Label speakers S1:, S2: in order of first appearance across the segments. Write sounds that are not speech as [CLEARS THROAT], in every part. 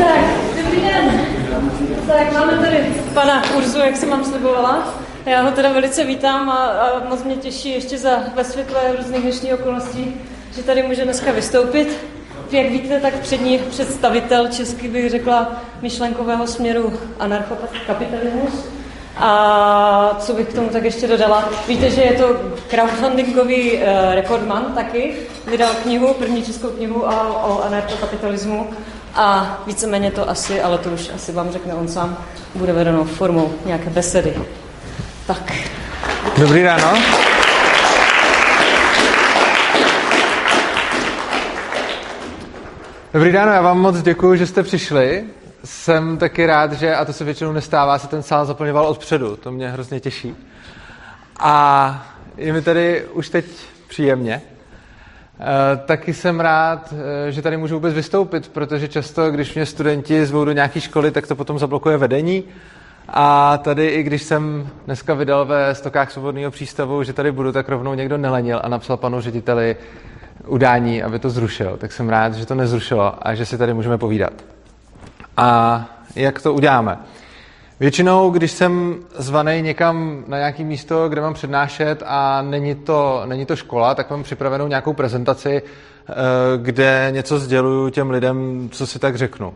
S1: Tak, dobrý den. Tak máme tady pana Urzu, jak jsem vám slibovala. Já ho teda velice vítám a, a moc mě těší ještě za ve světle různých dnešních okolností, že tady může dneska vystoupit. Jak víte, tak přední představitel česky bych řekla myšlenkového směru anarchokapitalismus. A co bych k tomu tak ještě dodala? Víte, že je to crowdfundingový uh, rekordman taky. Vydal knihu, první českou knihu o, o anarchokapitalismu. A víceméně to asi, ale to už asi vám řekne on sám, bude vedeno formou nějaké besedy. Tak.
S2: Dobrý ráno. Dobrý ráno, já vám moc děkuji, že jste přišli. Jsem taky rád, že, a to se většinou nestává, se ten sál zaplňoval odpředu. To mě hrozně těší. A je mi tady už teď příjemně. E, taky jsem rád, e, že tady můžu vůbec vystoupit, protože často, když mě studenti zvou do nějaké školy, tak to potom zablokuje vedení. A tady, i když jsem dneska vydal ve stokách svobodného přístavu, že tady budu, tak rovnou někdo nelenil a napsal panu řediteli udání, aby to zrušil. Tak jsem rád, že to nezrušilo a že si tady můžeme povídat. A jak to uděláme? Většinou, když jsem zvaný někam na nějaké místo, kde mám přednášet a není to, není to škola, tak mám připravenou nějakou prezentaci, eh, kde něco sděluju těm lidem, co si tak řeknu.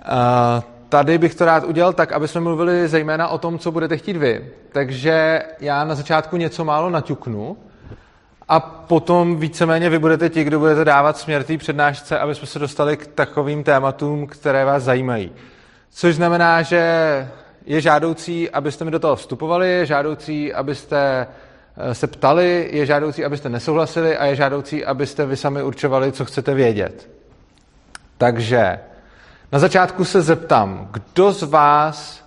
S2: Eh, tady bych to rád udělal tak, aby jsme mluvili zejména o tom, co budete chtít vy. Takže já na začátku něco málo naťuknu a potom víceméně vy budete ti, kdo budete dávat směr té přednášce, aby jsme se dostali k takovým tématům, které vás zajímají. Což znamená, že je žádoucí, abyste mi do toho vstupovali, je žádoucí, abyste eh, se ptali, je žádoucí, abyste nesouhlasili a je žádoucí, abyste vy sami určovali, co chcete vědět. Takže na začátku se zeptám, kdo z vás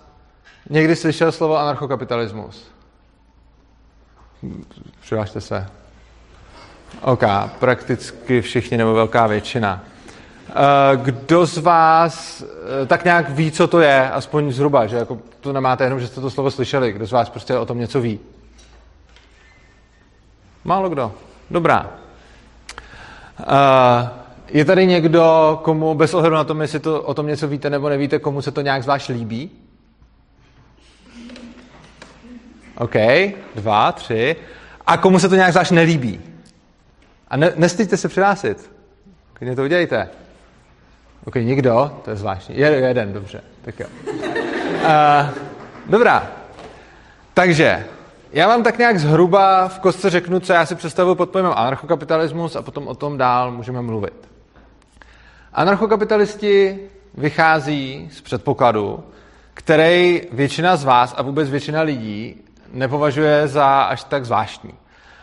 S2: někdy slyšel slovo anarchokapitalismus? Přihlašte se. OK, prakticky všichni nebo velká většina. Eh, kdo z vás eh, tak nějak ví, co to je, aspoň zhruba, že jako to nemáte jenom, že jste to slovo slyšeli, kdo z vás prostě o tom něco ví? Málo kdo. Dobrá. Uh, je tady někdo, komu bez ohledu na tom, jestli to, o tom něco víte nebo nevíte, komu se to nějak zvlášť líbí? OK, dva, tři. A komu se to nějak zvlášť nelíbí? A ne, nestyďte se přihlásit. Klidně to udělejte. OK, nikdo, to je zvláštní. Je, jeden, dobře, tak jo. Uh, dobrá. Takže, já vám tak nějak zhruba v kostce řeknu, co já si představuji pod pojmem anarchokapitalismus a potom o tom dál můžeme mluvit. Anarchokapitalisti vychází z předpokladu, který většina z vás a vůbec většina lidí nepovažuje za až tak zvláštní.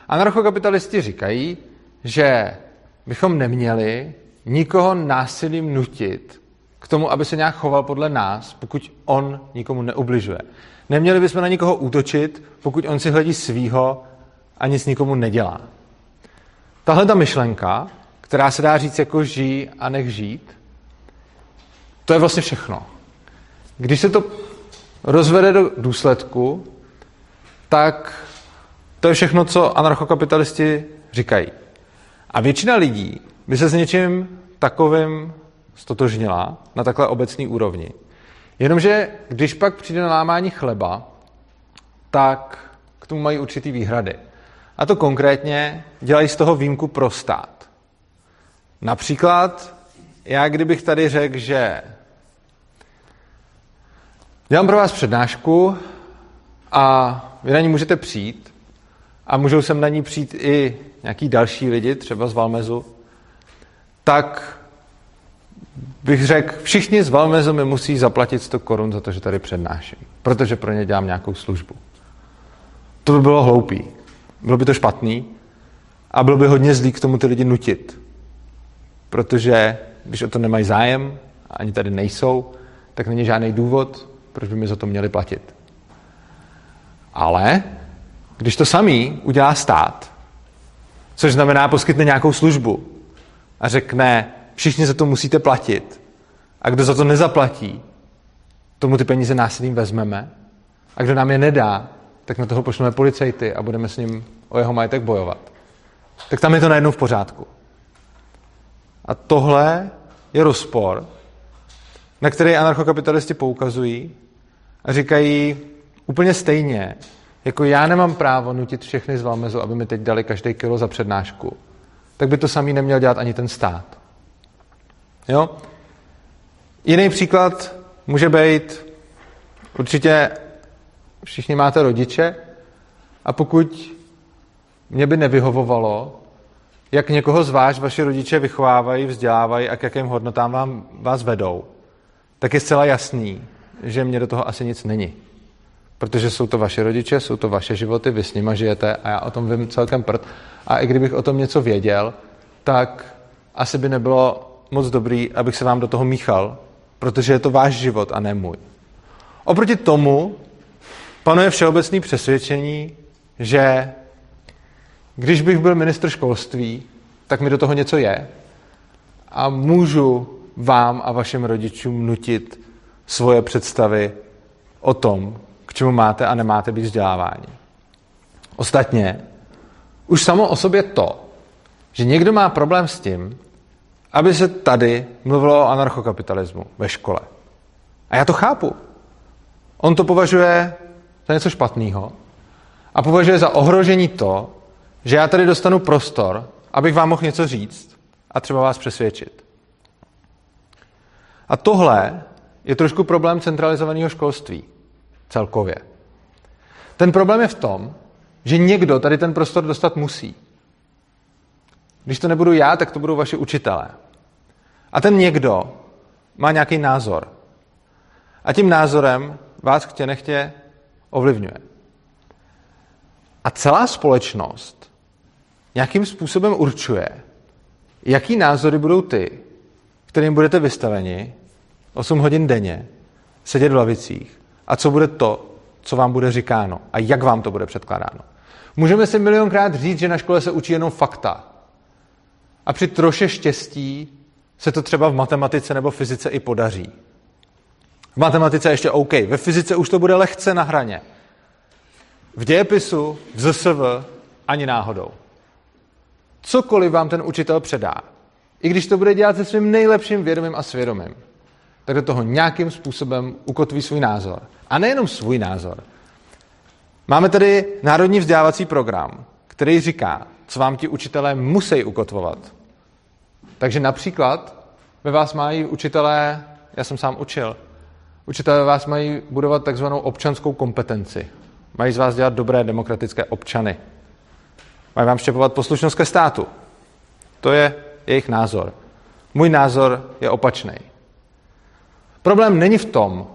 S2: Anarchokapitalisti říkají, že bychom neměli nikoho násilím nutit k tomu, aby se nějak choval podle nás, pokud on nikomu neubližuje. Neměli bychom na nikoho útočit, pokud on si hledí svýho a nic nikomu nedělá. Tahle ta myšlenka, která se dá říct jako žij a nech žít, to je vlastně všechno. Když se to rozvede do důsledku, tak to je všechno, co anarchokapitalisti říkají. A většina lidí by se s něčím takovým stotožnila na takhle obecný úrovni. Jenomže když pak přijde na lámání chleba, tak k tomu mají určitý výhrady. A to konkrétně dělají z toho výjimku pro stát. Například, já kdybych tady řekl, že dělám pro vás přednášku a vy na ní můžete přijít a můžou sem na ní přijít i nějaký další lidi, třeba z Valmezu, tak bych řekl, všichni z Valmezu mi musí zaplatit 100 korun za to, že tady přednáším, protože pro ně dělám nějakou službu. To by bylo hloupý. Bylo by to špatný a bylo by hodně zlý k tomu ty lidi nutit. Protože když o to nemají zájem, ani tady nejsou, tak není žádný důvod, proč by mi za to měli platit. Ale když to samý udělá stát, což znamená poskytne nějakou službu a řekne, všichni za to musíte platit a kdo za to nezaplatí, tomu ty peníze násilím vezmeme a kdo nám je nedá, tak na toho pošleme policajty a budeme s ním o jeho majetek bojovat. Tak tam je to najednou v pořádku. A tohle je rozpor, na který anarchokapitalisti poukazují a říkají úplně stejně, jako já nemám právo nutit všechny z Valmezu, aby mi teď dali každý kilo za přednášku, tak by to samý neměl dělat ani ten stát. Jo? Jiný příklad může být, určitě všichni máte rodiče a pokud mě by nevyhovovalo, jak někoho zvlášť vaši rodiče vychovávají, vzdělávají a k jakým hodnotám vám, vás vedou, tak je zcela jasný, že mě do toho asi nic není. Protože jsou to vaše rodiče, jsou to vaše životy, vy s nima žijete a já o tom vím celkem prd. A i kdybych o tom něco věděl, tak asi by nebylo moc dobrý, abych se vám do toho míchal, protože je to váš život a ne můj. Oproti tomu panuje všeobecné přesvědčení, že když bych byl ministr školství, tak mi do toho něco je a můžu vám a vašim rodičům nutit svoje představy o tom, čemu máte a nemáte být vzdělávání. Ostatně, už samo o sobě to, že někdo má problém s tím, aby se tady mluvilo o anarchokapitalismu ve škole. A já to chápu. On to považuje za něco špatného a považuje za ohrožení to, že já tady dostanu prostor, abych vám mohl něco říct a třeba vás přesvědčit. A tohle je trošku problém centralizovaného školství celkově. Ten problém je v tom, že někdo tady ten prostor dostat musí. Když to nebudu já, tak to budou vaši učitelé. A ten někdo má nějaký názor. A tím názorem vás chtě nechtě ovlivňuje. A celá společnost nějakým způsobem určuje, jaký názory budou ty, kterým budete vystaveni 8 hodin denně, sedět v lavicích a co bude to, co vám bude říkáno a jak vám to bude předkládáno. Můžeme si milionkrát říct, že na škole se učí jenom fakta. A při troše štěstí se to třeba v matematice nebo fyzice i podaří. V matematice ještě OK, ve fyzice už to bude lehce na hraně. V dějepisu, v ZSV ani náhodou. Cokoliv vám ten učitel předá, i když to bude dělat se svým nejlepším vědomím a svědomím, tak do toho nějakým způsobem ukotví svůj názor. A nejenom svůj názor. Máme tady Národní vzdělávací program, který říká, co vám ti učitelé musí ukotvovat. Takže například ve vás mají učitelé, já jsem sám učil, učitelé ve vás mají budovat takzvanou občanskou kompetenci. Mají z vás dělat dobré demokratické občany. Mají vám štěpovat poslušnost ke státu. To je jejich názor. Můj názor je opačný. Problém není v tom,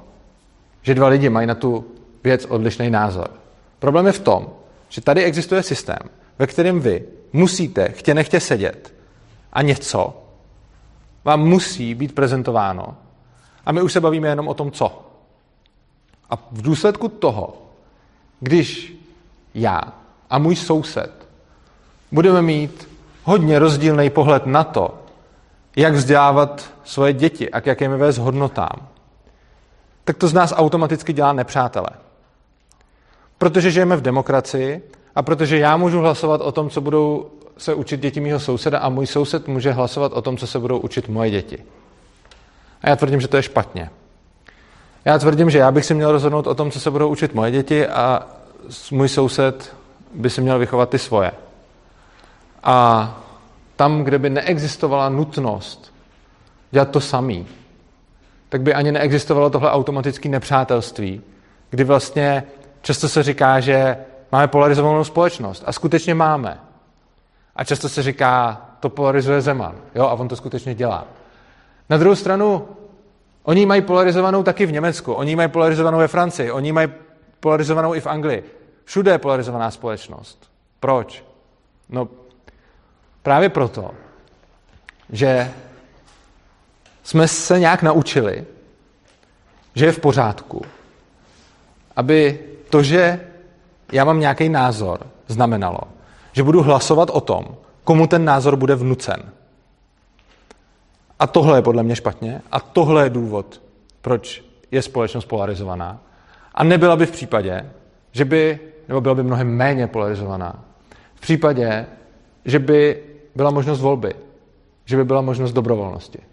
S2: že dva lidi mají na tu věc odlišný názor. Problém je v tom, že tady existuje systém, ve kterém vy musíte chtě nechtě sedět a něco vám musí být prezentováno a my už se bavíme jenom o tom, co. A v důsledku toho, když já a můj soused budeme mít hodně rozdílný pohled na to, jak vzdělávat svoje děti a k jakým vést hodnotám, tak to z nás automaticky dělá nepřátele. Protože žijeme v demokracii a protože já můžu hlasovat o tom, co budou se učit děti mého souseda a můj soused může hlasovat o tom, co se budou učit moje děti. A já tvrdím, že to je špatně. Já tvrdím, že já bych si měl rozhodnout o tom, co se budou učit moje děti a můj soused by si měl vychovat ty svoje. A tam, kde by neexistovala nutnost dělat to samý, tak by ani neexistovalo tohle automatické nepřátelství, kdy vlastně často se říká, že máme polarizovanou společnost. A skutečně máme. A často se říká, to polarizuje Zeman. Jo, a on to skutečně dělá. Na druhou stranu, oni mají polarizovanou taky v Německu, oni mají polarizovanou ve Francii, oni mají polarizovanou i v Anglii. Všude je polarizovaná společnost. Proč? No, právě proto, že jsme se nějak naučili, že je v pořádku, aby to, že já mám nějaký názor, znamenalo, že budu hlasovat o tom, komu ten názor bude vnucen. A tohle je podle mě špatně a tohle je důvod, proč je společnost polarizovaná. A nebyla by v případě, že by, nebo byla by mnohem méně polarizovaná, v případě, že by byla možnost volby, že by byla možnost dobrovolnosti.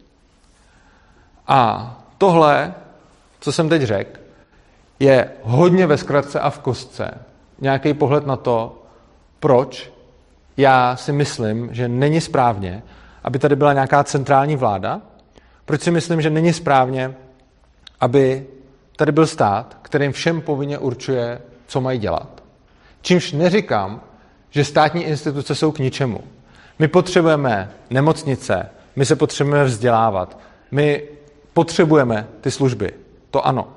S2: A tohle, co jsem teď řekl, je hodně ve zkratce a v kostce nějaký pohled na to, proč já si myslím, že není správně, aby tady byla nějaká centrální vláda, proč si myslím, že není správně, aby tady byl stát, kterým všem povinně určuje, co mají dělat. Čímž neříkám, že státní instituce jsou k ničemu. My potřebujeme nemocnice, my se potřebujeme vzdělávat, my potřebujeme ty služby. To ano.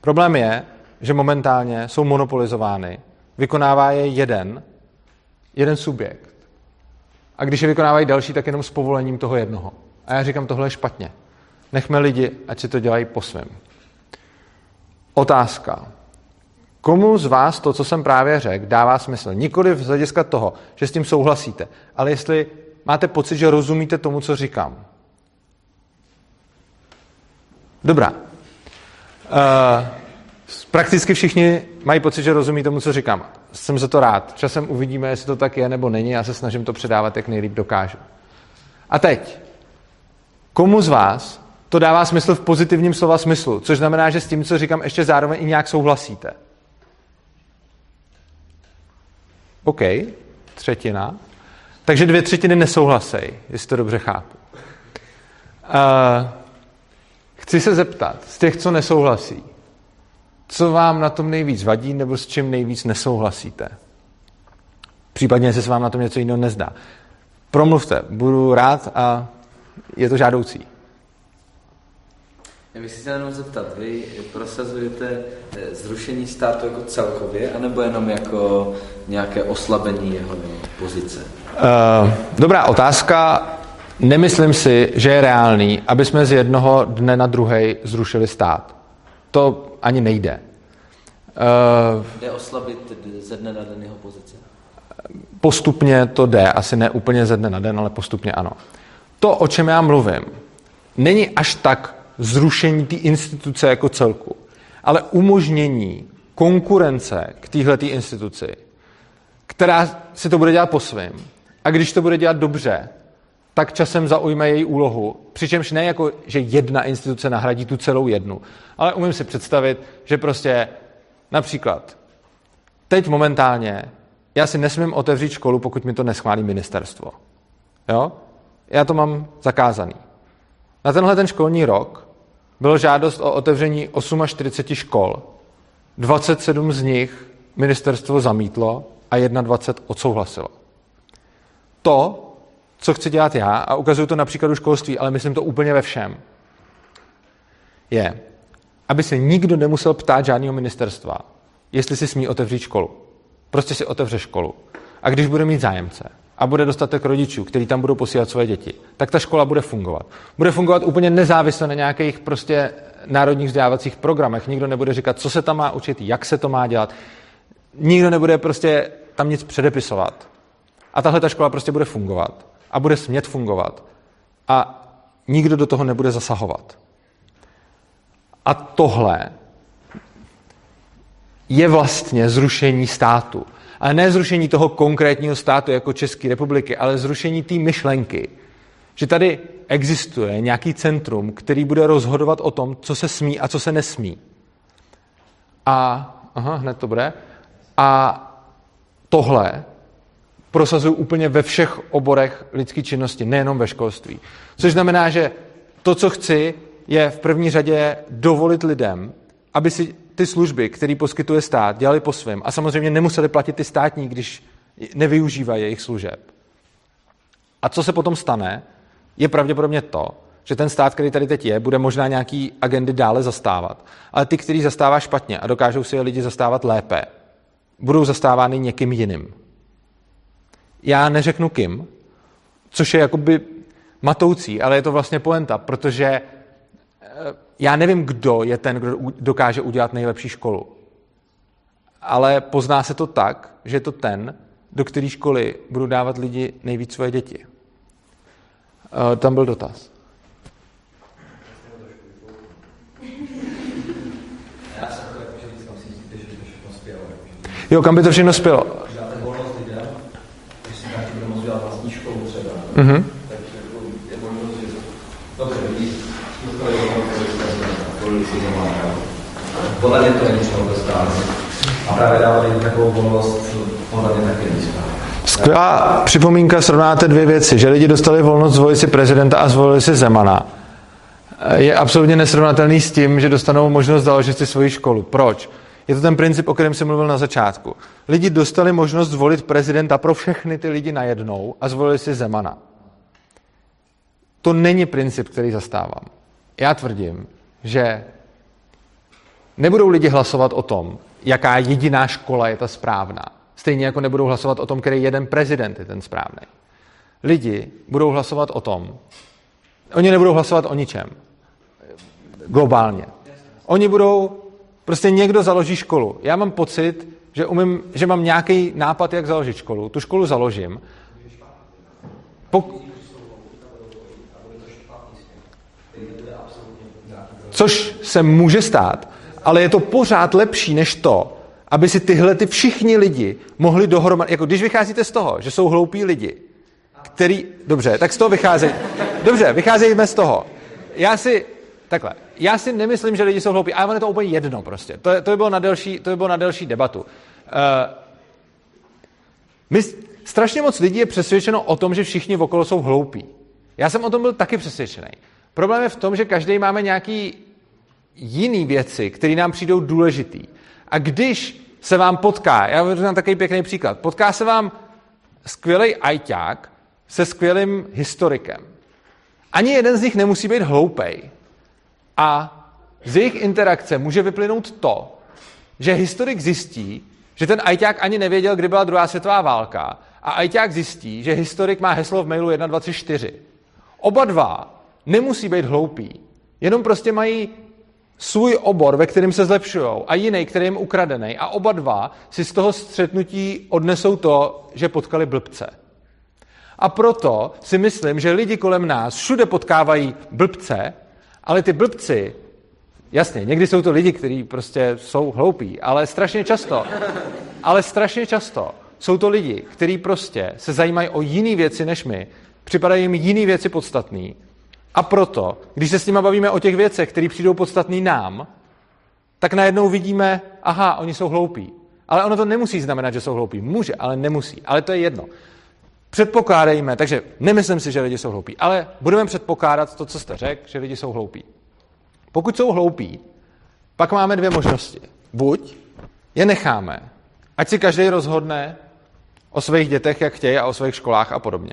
S2: Problém je, že momentálně jsou monopolizovány, vykonává je jeden, jeden subjekt. A když je vykonávají další, tak jenom s povolením toho jednoho. A já říkám, tohle je špatně. Nechme lidi, ať si to dělají po svém. Otázka. Komu z vás to, co jsem právě řekl, dává smysl? Nikoli z hlediska toho, že s tím souhlasíte, ale jestli máte pocit, že rozumíte tomu, co říkám. Dobrá. Uh, prakticky všichni mají pocit, že rozumí tomu, co říkám. Jsem za to rád. Časem uvidíme, jestli to tak je nebo není. Já se snažím to předávat, jak nejlíp dokážu. A teď. Komu z vás to dává smysl v pozitivním slova smyslu, což znamená, že s tím, co říkám, ještě zároveň i nějak souhlasíte. OK, třetina. Takže dvě třetiny nesouhlasejí, jestli to dobře chápu. Uh, chci se zeptat, z těch, co nesouhlasí, co vám na tom nejvíc vadí nebo s čím nejvíc nesouhlasíte? Případně, se vám na tom něco jiného nezdá. Promluvte, budu rád a je to žádoucí.
S3: Já bych si chtěl jenom zeptat, vy prosazujete eh, zrušení státu jako celkově, anebo jenom jako nějaké oslabení jeho pozice?
S2: Uh, dobrá otázka. Nemyslím si, že je reálný, aby jsme z jednoho dne na druhý zrušili stát. To ani nejde.
S3: Uh, jde oslabit ze dne na den jeho pozice?
S2: Postupně to jde, asi ne úplně ze dne na den, ale postupně ano. To, o čem já mluvím, není až tak zrušení té instituce jako celku, ale umožnění konkurence k téhle instituci, která si to bude dělat po svém. A když to bude dělat dobře, tak časem zaujme její úlohu. Přičemž ne jako, že jedna instituce nahradí tu celou jednu, ale umím si představit, že prostě například teď momentálně já si nesmím otevřít školu, pokud mi to neschválí ministerstvo. Jo? Já to mám zakázaný. Na tenhle ten školní rok bylo žádost o otevření 48 škol. 27 z nich ministerstvo zamítlo a 21 odsouhlasilo. To, co chci dělat já, a ukazuju to na příkladu školství, ale myslím to úplně ve všem, je, aby se nikdo nemusel ptát žádného ministerstva, jestli si smí otevřít školu. Prostě si otevře školu. A když bude mít zájemce a bude dostatek rodičů, kteří tam budou posílat svoje děti, tak ta škola bude fungovat. Bude fungovat úplně nezávisle na nějakých prostě národních vzdělávacích programech. Nikdo nebude říkat, co se tam má učit, jak se to má dělat. Nikdo nebude prostě tam nic předepisovat. A tahle ta škola prostě bude fungovat a bude smět fungovat. A nikdo do toho nebude zasahovat. A tohle je vlastně zrušení státu. Ale ne zrušení toho konkrétního státu jako České republiky, ale zrušení té myšlenky, že tady existuje nějaký centrum, který bude rozhodovat o tom, co se smí a co se nesmí. A, aha, hned to bude. A tohle prosazují úplně ve všech oborech lidské činnosti, nejenom ve školství. Což znamená, že to, co chci, je v první řadě dovolit lidem, aby si ty služby, které poskytuje stát, dělali po svém. A samozřejmě nemuseli platit ty státní, když nevyužívají jejich služeb. A co se potom stane, je pravděpodobně to, že ten stát, který tady teď je, bude možná nějaký agendy dále zastávat. Ale ty, který zastává špatně a dokážou si je lidi zastávat lépe, budou zastávány někým jiným. Já neřeknu kým, což je jakoby matoucí, ale je to vlastně poenta, protože eh, já nevím, kdo je ten, kdo dokáže udělat nejlepší školu. Ale pozná se to tak, že je to ten, do které školy budou dávat lidi nejvíc svoje děti. Eh, tam byl dotaz. Jo, kam by to všechno spělo?
S3: Mm-hmm.
S4: Podle mě to není dostat. A právě takovou volnost, podle mě taky
S2: Skvělá připomínka, srovnáte dvě věci, že lidi dostali volnost zvolit si prezidenta a zvolili si Zemana. Je absolutně nesrovnatelný s tím, že dostanou možnost založit si svoji školu. Proč? Je to ten princip, o kterém jsem mluvil na začátku. Lidi dostali možnost zvolit prezidenta pro všechny ty lidi najednou a zvolili si Zemana. To není princip, který zastávám. Já tvrdím, že nebudou lidi hlasovat o tom, jaká jediná škola je ta správná. Stejně jako nebudou hlasovat o tom, který jeden prezident je ten správný. Lidi budou hlasovat o tom, oni nebudou hlasovat o ničem. Globálně. Oni budou, prostě někdo založí školu. Já mám pocit, že, umím, že mám nějaký nápad, jak založit školu. Tu školu založím. Pok- Což se může stát, ale je to pořád lepší než to, aby si tyhle ty všichni lidi mohli dohromady, jako když vycházíte z toho, že jsou hloupí lidi, který, dobře, tak z toho vycházejí, dobře, vycházejme z toho. Já si, takhle, já si nemyslím, že lidi jsou hloupí, ale je to úplně jedno prostě. To, to, by bylo na delší, to by bylo na delší debatu. Uh, my, strašně moc lidí je přesvědčeno o tom, že všichni okolo jsou hloupí. Já jsem o tom byl taky přesvědčený. Problém je v tom, že každý máme nějaký jiný věci, které nám přijdou důležitý. A když se vám potká, já vám takový pěkný příklad, potká se vám skvělý ajťák se skvělým historikem. Ani jeden z nich nemusí být hloupej. A z jejich interakce může vyplynout to, že historik zjistí, že ten ajťák ani nevěděl, kdy byla druhá světová válka a ajťák zjistí, že historik má heslo v mailu 124. Oba dva nemusí být hloupí, jenom prostě mají svůj obor, ve kterém se zlepšují, a jiný, který jim ukradený. A oba dva si z toho střetnutí odnesou to, že potkali blbce. A proto si myslím, že lidi kolem nás všude potkávají blbce, ale ty blbci, jasně, někdy jsou to lidi, kteří prostě jsou hloupí, ale strašně často, ale strašně často jsou to lidi, kteří prostě se zajímají o jiné věci než my, připadají jim jiné věci podstatné a proto, když se s nimi bavíme o těch věcech, které přijdou podstatný nám, tak najednou vidíme, aha, oni jsou hloupí. Ale ono to nemusí znamenat, že jsou hloupí. Může, ale nemusí. Ale to je jedno. Předpokládejme, takže nemyslím si, že lidi jsou hloupí, ale budeme předpokládat to, co jste řekl, že lidi jsou hloupí. Pokud jsou hloupí, pak máme dvě možnosti. Buď je necháme, ať si každý rozhodne o svých dětech, jak chtějí, a o svých školách a podobně.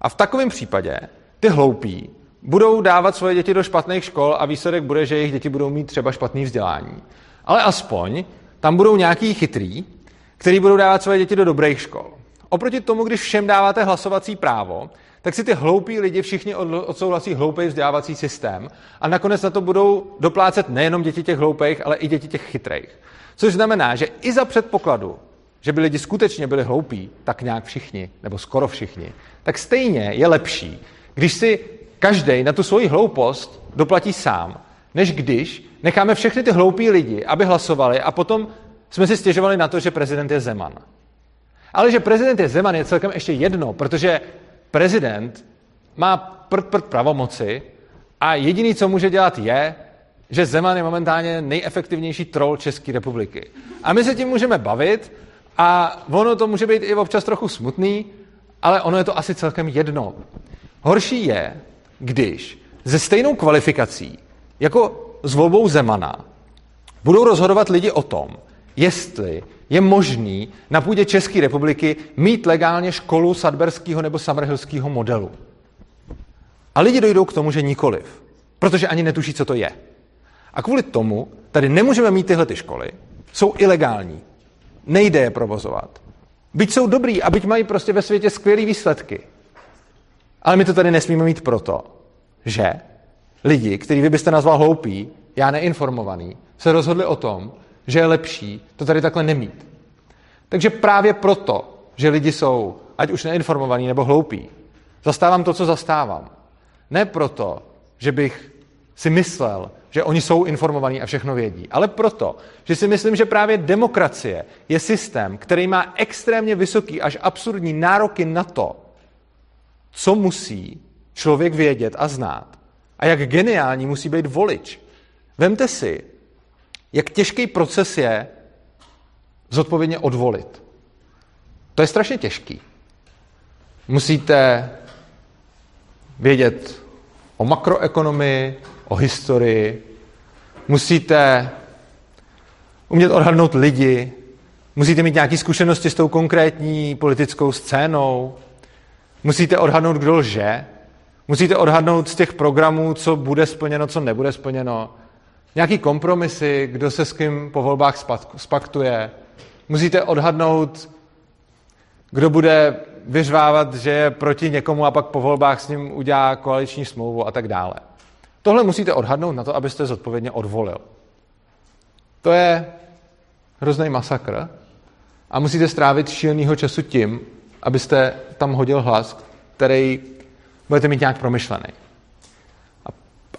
S2: A v takovém případě ty hloupí budou dávat svoje děti do špatných škol a výsledek bude, že jejich děti budou mít třeba špatný vzdělání. Ale aspoň tam budou nějaký chytrý, který budou dávat svoje děti do dobrých škol. Oproti tomu, když všem dáváte hlasovací právo, tak si ty hloupí lidi všichni odsouhlasí hloupý vzdělávací systém a nakonec na to budou doplácet nejenom děti těch hloupých, ale i děti těch chytrých. Což znamená, že i za předpokladu, že by lidi skutečně byli hloupí, tak nějak všichni, nebo skoro všichni, tak stejně je lepší, když si každý na tu svoji hloupost doplatí sám, než když necháme všechny ty hloupí lidi, aby hlasovali a potom jsme si stěžovali na to, že prezident je Zeman. Ale že prezident je Zeman je celkem ještě jedno, protože prezident má prd, prd pravomoci a jediný, co může dělat, je, že Zeman je momentálně nejefektivnější troll České republiky. A my se tím můžeme bavit a ono to může být i občas trochu smutný, ale ono je to asi celkem jedno. Horší je, když ze stejnou kvalifikací jako s volbou Zemana budou rozhodovat lidi o tom, jestli je možný na půdě České republiky mít legálně školu sadberského nebo samrhilského modelu. A lidi dojdou k tomu, že nikoliv, protože ani netuší, co to je. A kvůli tomu tady nemůžeme mít tyhle ty školy, jsou ilegální, nejde je provozovat. Byť jsou dobrý a byť mají prostě ve světě skvělé výsledky. Ale my to tady nesmíme mít proto, že lidi, který vy byste nazval hloupý, já neinformovaný, se rozhodli o tom, že je lepší to tady takhle nemít. Takže právě proto, že lidi jsou, ať už neinformovaní nebo hloupí, zastávám to, co zastávám. Ne proto, že bych si myslel, že oni jsou informovaní a všechno vědí, ale proto, že si myslím, že právě demokracie je systém, který má extrémně vysoký až absurdní nároky na to, co musí člověk vědět a znát. A jak geniální musí být volič, Vemte si, jak těžký proces je zodpovědně odvolit. To je strašně těžký. Musíte vědět o makroekonomii, o historii, musíte umět odhadnout lidi, musíte mít nějaké zkušenosti s tou konkrétní politickou scénou, musíte odhadnout, kdo lže, musíte odhadnout z těch programů, co bude splněno, co nebude splněno, nějaký kompromisy, kdo se s kým po volbách spaktuje, musíte odhadnout, kdo bude vyřvávat, že je proti někomu a pak po volbách s ním udělá koaliční smlouvu a tak dále. Tohle musíte odhadnout na to, abyste zodpovědně odvolil. To je hrozný masakr a musíte strávit šílenýho času tím, abyste tam hodil hlas, který budete mít nějak promyšlený.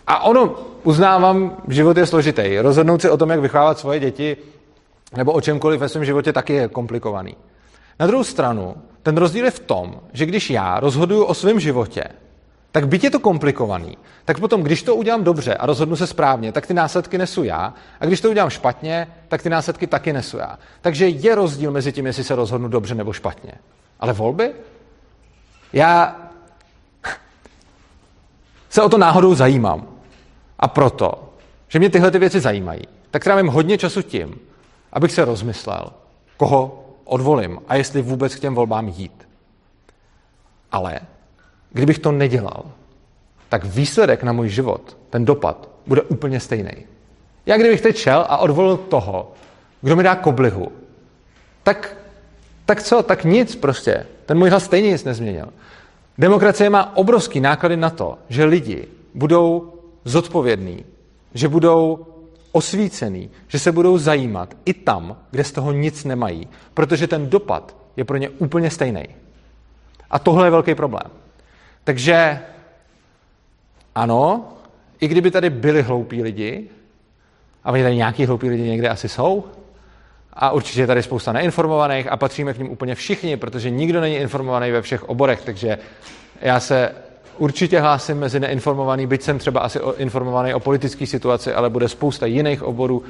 S2: A ono, uznávám, život je složitý. Rozhodnout si o tom, jak vychovávat svoje děti, nebo o čemkoliv ve svém životě, taky je komplikovaný. Na druhou stranu, ten rozdíl je v tom, že když já rozhoduju o svém životě, tak byť je to komplikovaný, tak potom, když to udělám dobře a rozhodnu se správně, tak ty následky nesu já. A když to udělám špatně, tak ty následky taky nesu já. Takže je rozdíl mezi tím, jestli se rozhodnu dobře nebo špatně. Ale volby? Já se o to náhodou zajímám. A proto, že mě tyhle ty věci zajímají, tak trávím hodně času tím, abych se rozmyslel, koho odvolím a jestli vůbec k těm volbám jít. Ale Kdybych to nedělal, tak výsledek na můj život, ten dopad, bude úplně stejný. Já kdybych teď šel a odvolil toho, kdo mi dá koblihu, tak, tak co, tak nic prostě. Ten můj hlas stejně nic nezměnil. Demokracie má obrovský náklady na to, že lidi budou zodpovědní, že budou osvícený, že se budou zajímat i tam, kde z toho nic nemají, protože ten dopad je pro ně úplně stejný. A tohle je velký problém. Takže ano, i kdyby tady byli hloupí lidi, a oni tady nějaký hloupí lidi někde asi jsou, a určitě je tady spousta neinformovaných a patříme k ním úplně všichni, protože nikdo není informovaný ve všech oborech, takže já se určitě hlásím mezi neinformovaný, byť jsem třeba asi informovaný o politické situaci, ale bude spousta jiných oborů,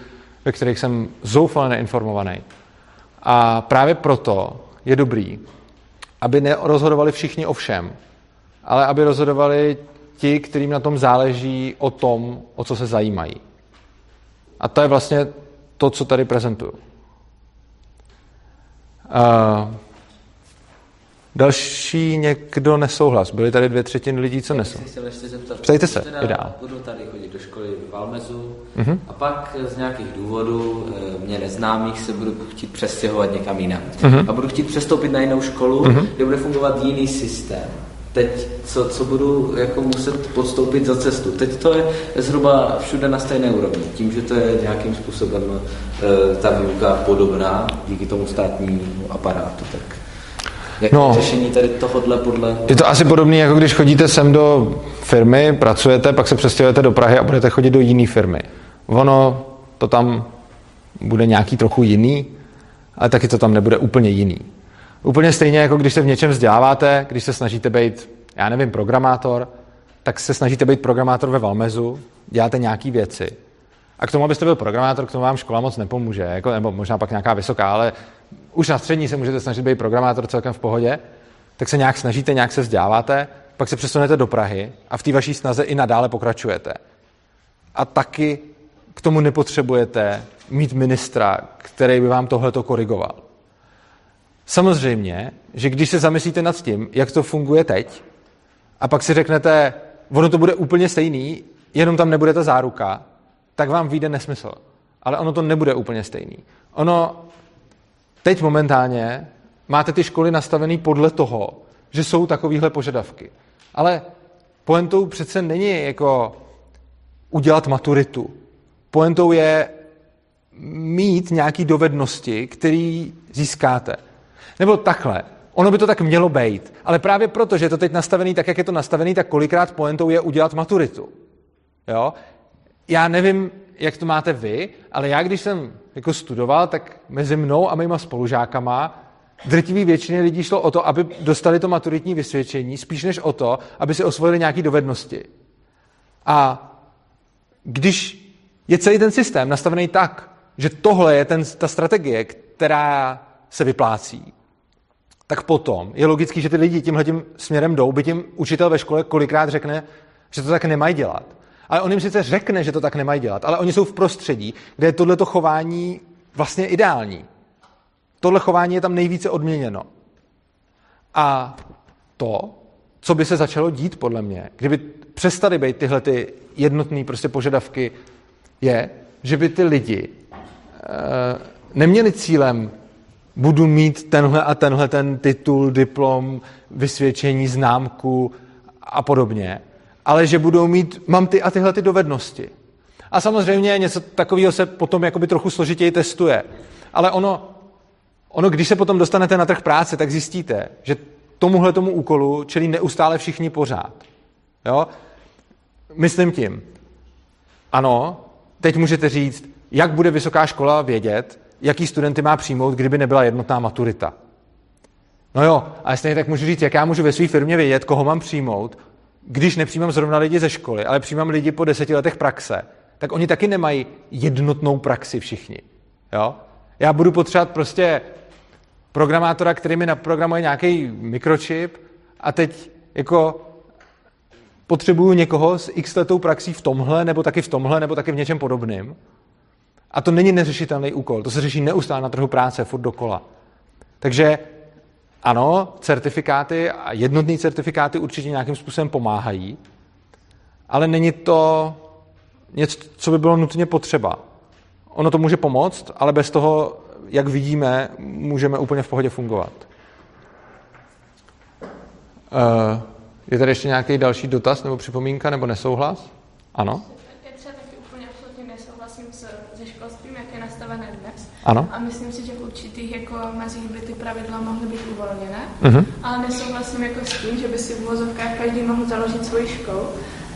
S2: ve kterých jsem zoufale neinformovaný. A právě proto je dobrý, aby nerozhodovali všichni o všem, ale aby rozhodovali ti, kterým na tom záleží o tom, o co se zajímají. A to je vlastně to, co tady prezentuju. Uh, další někdo nesouhlas. Byly tady dvě třetiny lidí, co nesou. Ptejte se,
S3: teda dál. Budu tady chodit do školy v Valmezu uh-huh. a pak z nějakých důvodů eh, mě neznámých se budu chtít přestěhovat někam jinam. Uh-huh. A budu chtít přestoupit na jinou školu, uh-huh. kde bude fungovat jiný systém teď co, co budu jako muset podstoupit za cestu. Teď to je zhruba všude na stejné úrovni, tím, že to je nějakým způsobem e, ta výuka podobná díky tomu státnímu aparátu. Tak jak no, řešení tady tohohle podle...
S2: Je to asi podobné, jako když chodíte sem do firmy, pracujete, pak se přestěhujete do Prahy a budete chodit do jiné firmy. Ono to tam bude nějaký trochu jiný, ale taky to tam nebude úplně jiný. Úplně stejně, jako když se v něčem vzděláváte, když se snažíte být, já nevím, programátor, tak se snažíte být programátor ve Valmezu, děláte nějaké věci. A k tomu, abyste byl programátor, k tomu vám škola moc nepomůže, jako, nebo možná pak nějaká vysoká, ale už na střední se můžete snažit být programátor celkem v pohodě, tak se nějak snažíte, nějak se vzděláváte, pak se přesunete do Prahy a v té vaší snaze i nadále pokračujete. A taky k tomu nepotřebujete mít ministra, který by vám tohleto korigoval. Samozřejmě, že když se zamyslíte nad tím, jak to funguje teď, a pak si řeknete, ono to bude úplně stejný, jenom tam nebude ta záruka, tak vám vyjde nesmysl. Ale ono to nebude úplně stejný. Ono teď momentálně máte ty školy nastavené podle toho, že jsou takovéhle požadavky. Ale poentou přece není jako udělat maturitu. Poentou je mít nějaké dovednosti, které získáte. Nebo takhle. Ono by to tak mělo být. Ale právě proto, že je to teď nastavený tak, jak je to nastavený, tak kolikrát pointou je udělat maturitu. Jo? Já nevím, jak to máte vy, ale já, když jsem jako studoval, tak mezi mnou a mýma spolužákama drtivý většině lidí šlo o to, aby dostali to maturitní vysvědčení, spíš než o to, aby si osvojili nějaké dovednosti. A když je celý ten systém nastavený tak, že tohle je ten, ta strategie, která se vyplácí, tak potom je logický, že ty lidi tímhle tím směrem jdou, by tím učitel ve škole kolikrát řekne, že to tak nemají dělat. Ale on jim sice řekne, že to tak nemají dělat, ale oni jsou v prostředí, kde je tohleto chování vlastně ideální. Tohle chování je tam nejvíce odměněno. A to, co by se začalo dít, podle mě, kdyby přestaly být tyhle ty jednotné prostě požadavky, je, že by ty lidi e, neměli cílem budu mít tenhle a tenhle ten titul, diplom, vysvědčení, známku a podobně, ale že budou mít, mám ty a tyhle ty dovednosti. A samozřejmě něco takového se potom jakoby trochu složitěji testuje. Ale ono, ono, když se potom dostanete na trh práce, tak zjistíte, že tomuhle tomu úkolu čelí neustále všichni pořád. Jo? Myslím tím, ano, teď můžete říct, jak bude vysoká škola vědět, jaký studenty má přijmout, kdyby nebyla jednotná maturita. No jo, ale stejně tak můžu říct, jak já můžu ve své firmě vědět, koho mám přijmout, když nepřijímám zrovna lidi ze školy, ale přijímám lidi po deseti letech praxe, tak oni taky nemají jednotnou praxi všichni. Jo? Já budu potřebovat prostě programátora, který mi naprogramuje nějaký mikročip a teď jako potřebuju někoho s x letou praxí v tomhle, nebo taky v tomhle, nebo taky v něčem podobným. A to není neřešitelný úkol, to se řeší neustále na trhu práce, furt dokola. Takže ano, certifikáty a jednotné certifikáty určitě nějakým způsobem pomáhají, ale není to něco, co by bylo nutně potřeba. Ono to může pomoct, ale bez toho, jak vidíme, můžeme úplně v pohodě fungovat. Uh, je tady ještě nějaký další dotaz nebo připomínka nebo nesouhlas? Ano? Ano.
S5: A myslím si, že v určitých jako mezích by ty pravidla mohly být uh-huh. ale nesouhlasím jako s tím, že by si v vozovkách každý mohl založit svoji školu.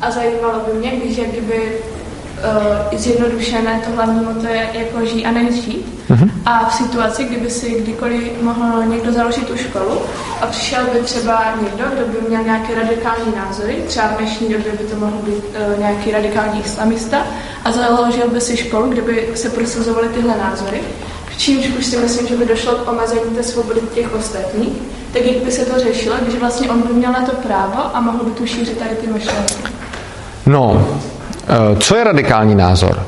S5: A zajímalo by mě, když jak kdyby uh, zjednodušené to hlavní moto je jako žij a nežít. Uh-huh. A v situaci, kdyby si kdykoliv mohl někdo založit tu školu a přišel by třeba někdo, kdo by měl nějaké radikální názory, třeba v dnešní době by to mohl být uh, nějaký radikální islamista, a založil by si školu, kde by se prosazovaly tyhle názory, čímž už si myslím, že by došlo k omezení té svobody těch ostatních, tak jak by se to řešilo, když vlastně on by měl na to právo a mohl by tu šířit tady ty myšlenky.
S2: No, eh, co je radikální názor?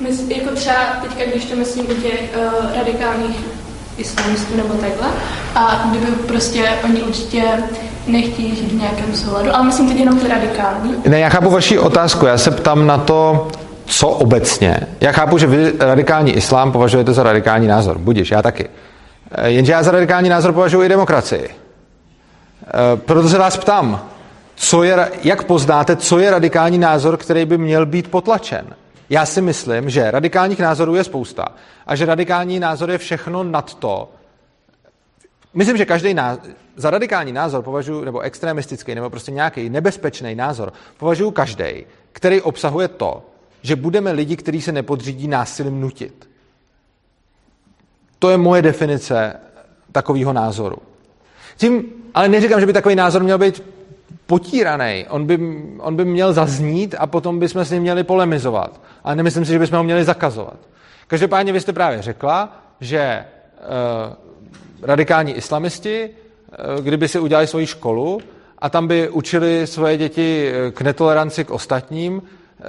S5: Mys, jako třeba teďka, když to myslím u těch uh, radikálních islamistů nebo takhle, a kdyby prostě oni určitě nechtějí žít v nějakém souladu, ale myslím teď jenom ty radikální.
S2: Ne, já chápu vaši otázku, já se ptám na to, co obecně. Já chápu, že vy radikální islám považujete za radikální názor, budíš, já taky. Eh, jenže já za radikální názor považuji i demokracii. Eh, proto se vás ptám, co je, jak poznáte, co je radikální názor, který by měl být potlačen? Já si myslím, že radikálních názorů je spousta a že radikální názor je všechno nad to. Myslím, že každý názor, za radikální názor považuji, nebo extremistický, nebo prostě nějaký nebezpečný názor, považuji každý, který obsahuje to, že budeme lidi, kteří se nepodřídí násilím nutit. To je moje definice takového názoru. Tím ale neříkám, že by takový názor měl být potíraný. On by, on by měl zaznít a potom bychom s ním měli polemizovat. Ale nemyslím si, že bychom ho měli zakazovat. Každopádně vy jste právě řekla, že e, radikální islamisti, e, kdyby si udělali svoji školu a tam by učili svoje děti eh, k netoleranci k ostatním,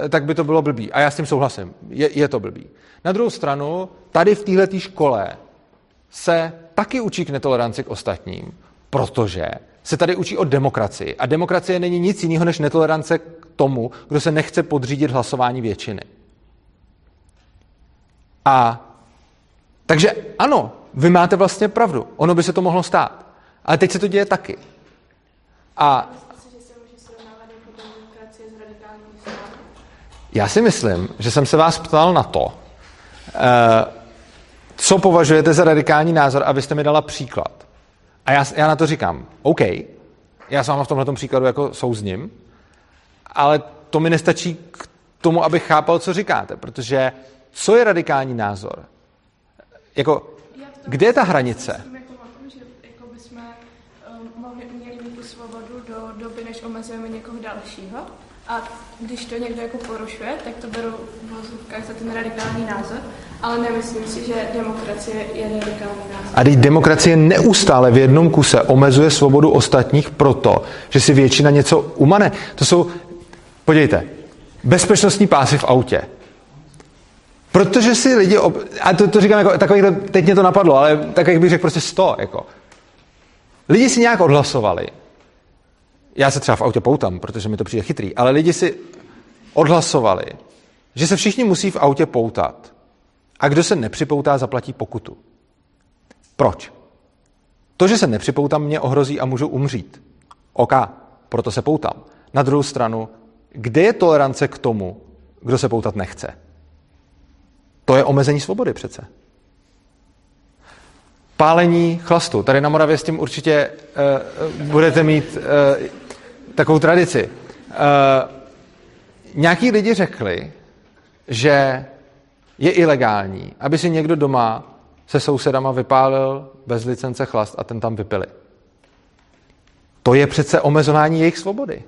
S2: tak by to bylo blbý. A já s tím souhlasím. Je, je to blbý. Na druhou stranu, tady v této škole se taky učí k netoleranci k ostatním, protože se tady učí o demokracii. A demokracie není nic jiného než netolerance k tomu, kdo se nechce podřídit hlasování většiny. A takže ano, vy máte vlastně pravdu. Ono by se to mohlo stát. Ale teď se to děje taky. A já si myslím, že jsem se vás ptal na to, eh, co považujete za radikální názor, abyste mi dala příklad. A já, já na to říkám, OK, já s váma v tomhle příkladu jako souzním, ale to mi nestačí k tomu, abych chápal, co říkáte, protože co je radikální názor? Jako, kde je ta hranice?
S5: Jako jako um, mohli, měli mít tu svobodu do doby, než omezujeme někoho dalšího. A když to někdo jako porušuje, tak to beru v vozovkách za ten radikální názor, ale nemyslím si, že demokracie je radikální názor.
S2: A teď demokracie neustále v jednom kuse omezuje svobodu ostatních proto, že si většina něco umane. To jsou, podívejte, bezpečnostní pásy v autě. Protože si lidi, ob... a to, to říkám jako takových, teď mě to napadlo, ale takových bych řekl prostě sto, jako. Lidi si nějak odhlasovali. Já se třeba v autě poutám, protože mi to přijde chytrý, ale lidi si odhlasovali, že se všichni musí v autě poutat. A kdo se nepřipoutá, zaplatí pokutu. Proč? To, že se nepřipoutám, mě ohrozí a můžu umřít. OK, proto se poutám. Na druhou stranu, kde je tolerance k tomu, kdo se poutat nechce? To je omezení svobody přece. Pálení chlastu. Tady na Moravě s tím určitě uh, budete mít uh, takovou tradici. Uh, nějaký lidi řekli, že je ilegální, aby si někdo doma se sousedama vypálil bez licence chlast a ten tam vypili. To je přece omezování jejich svobody.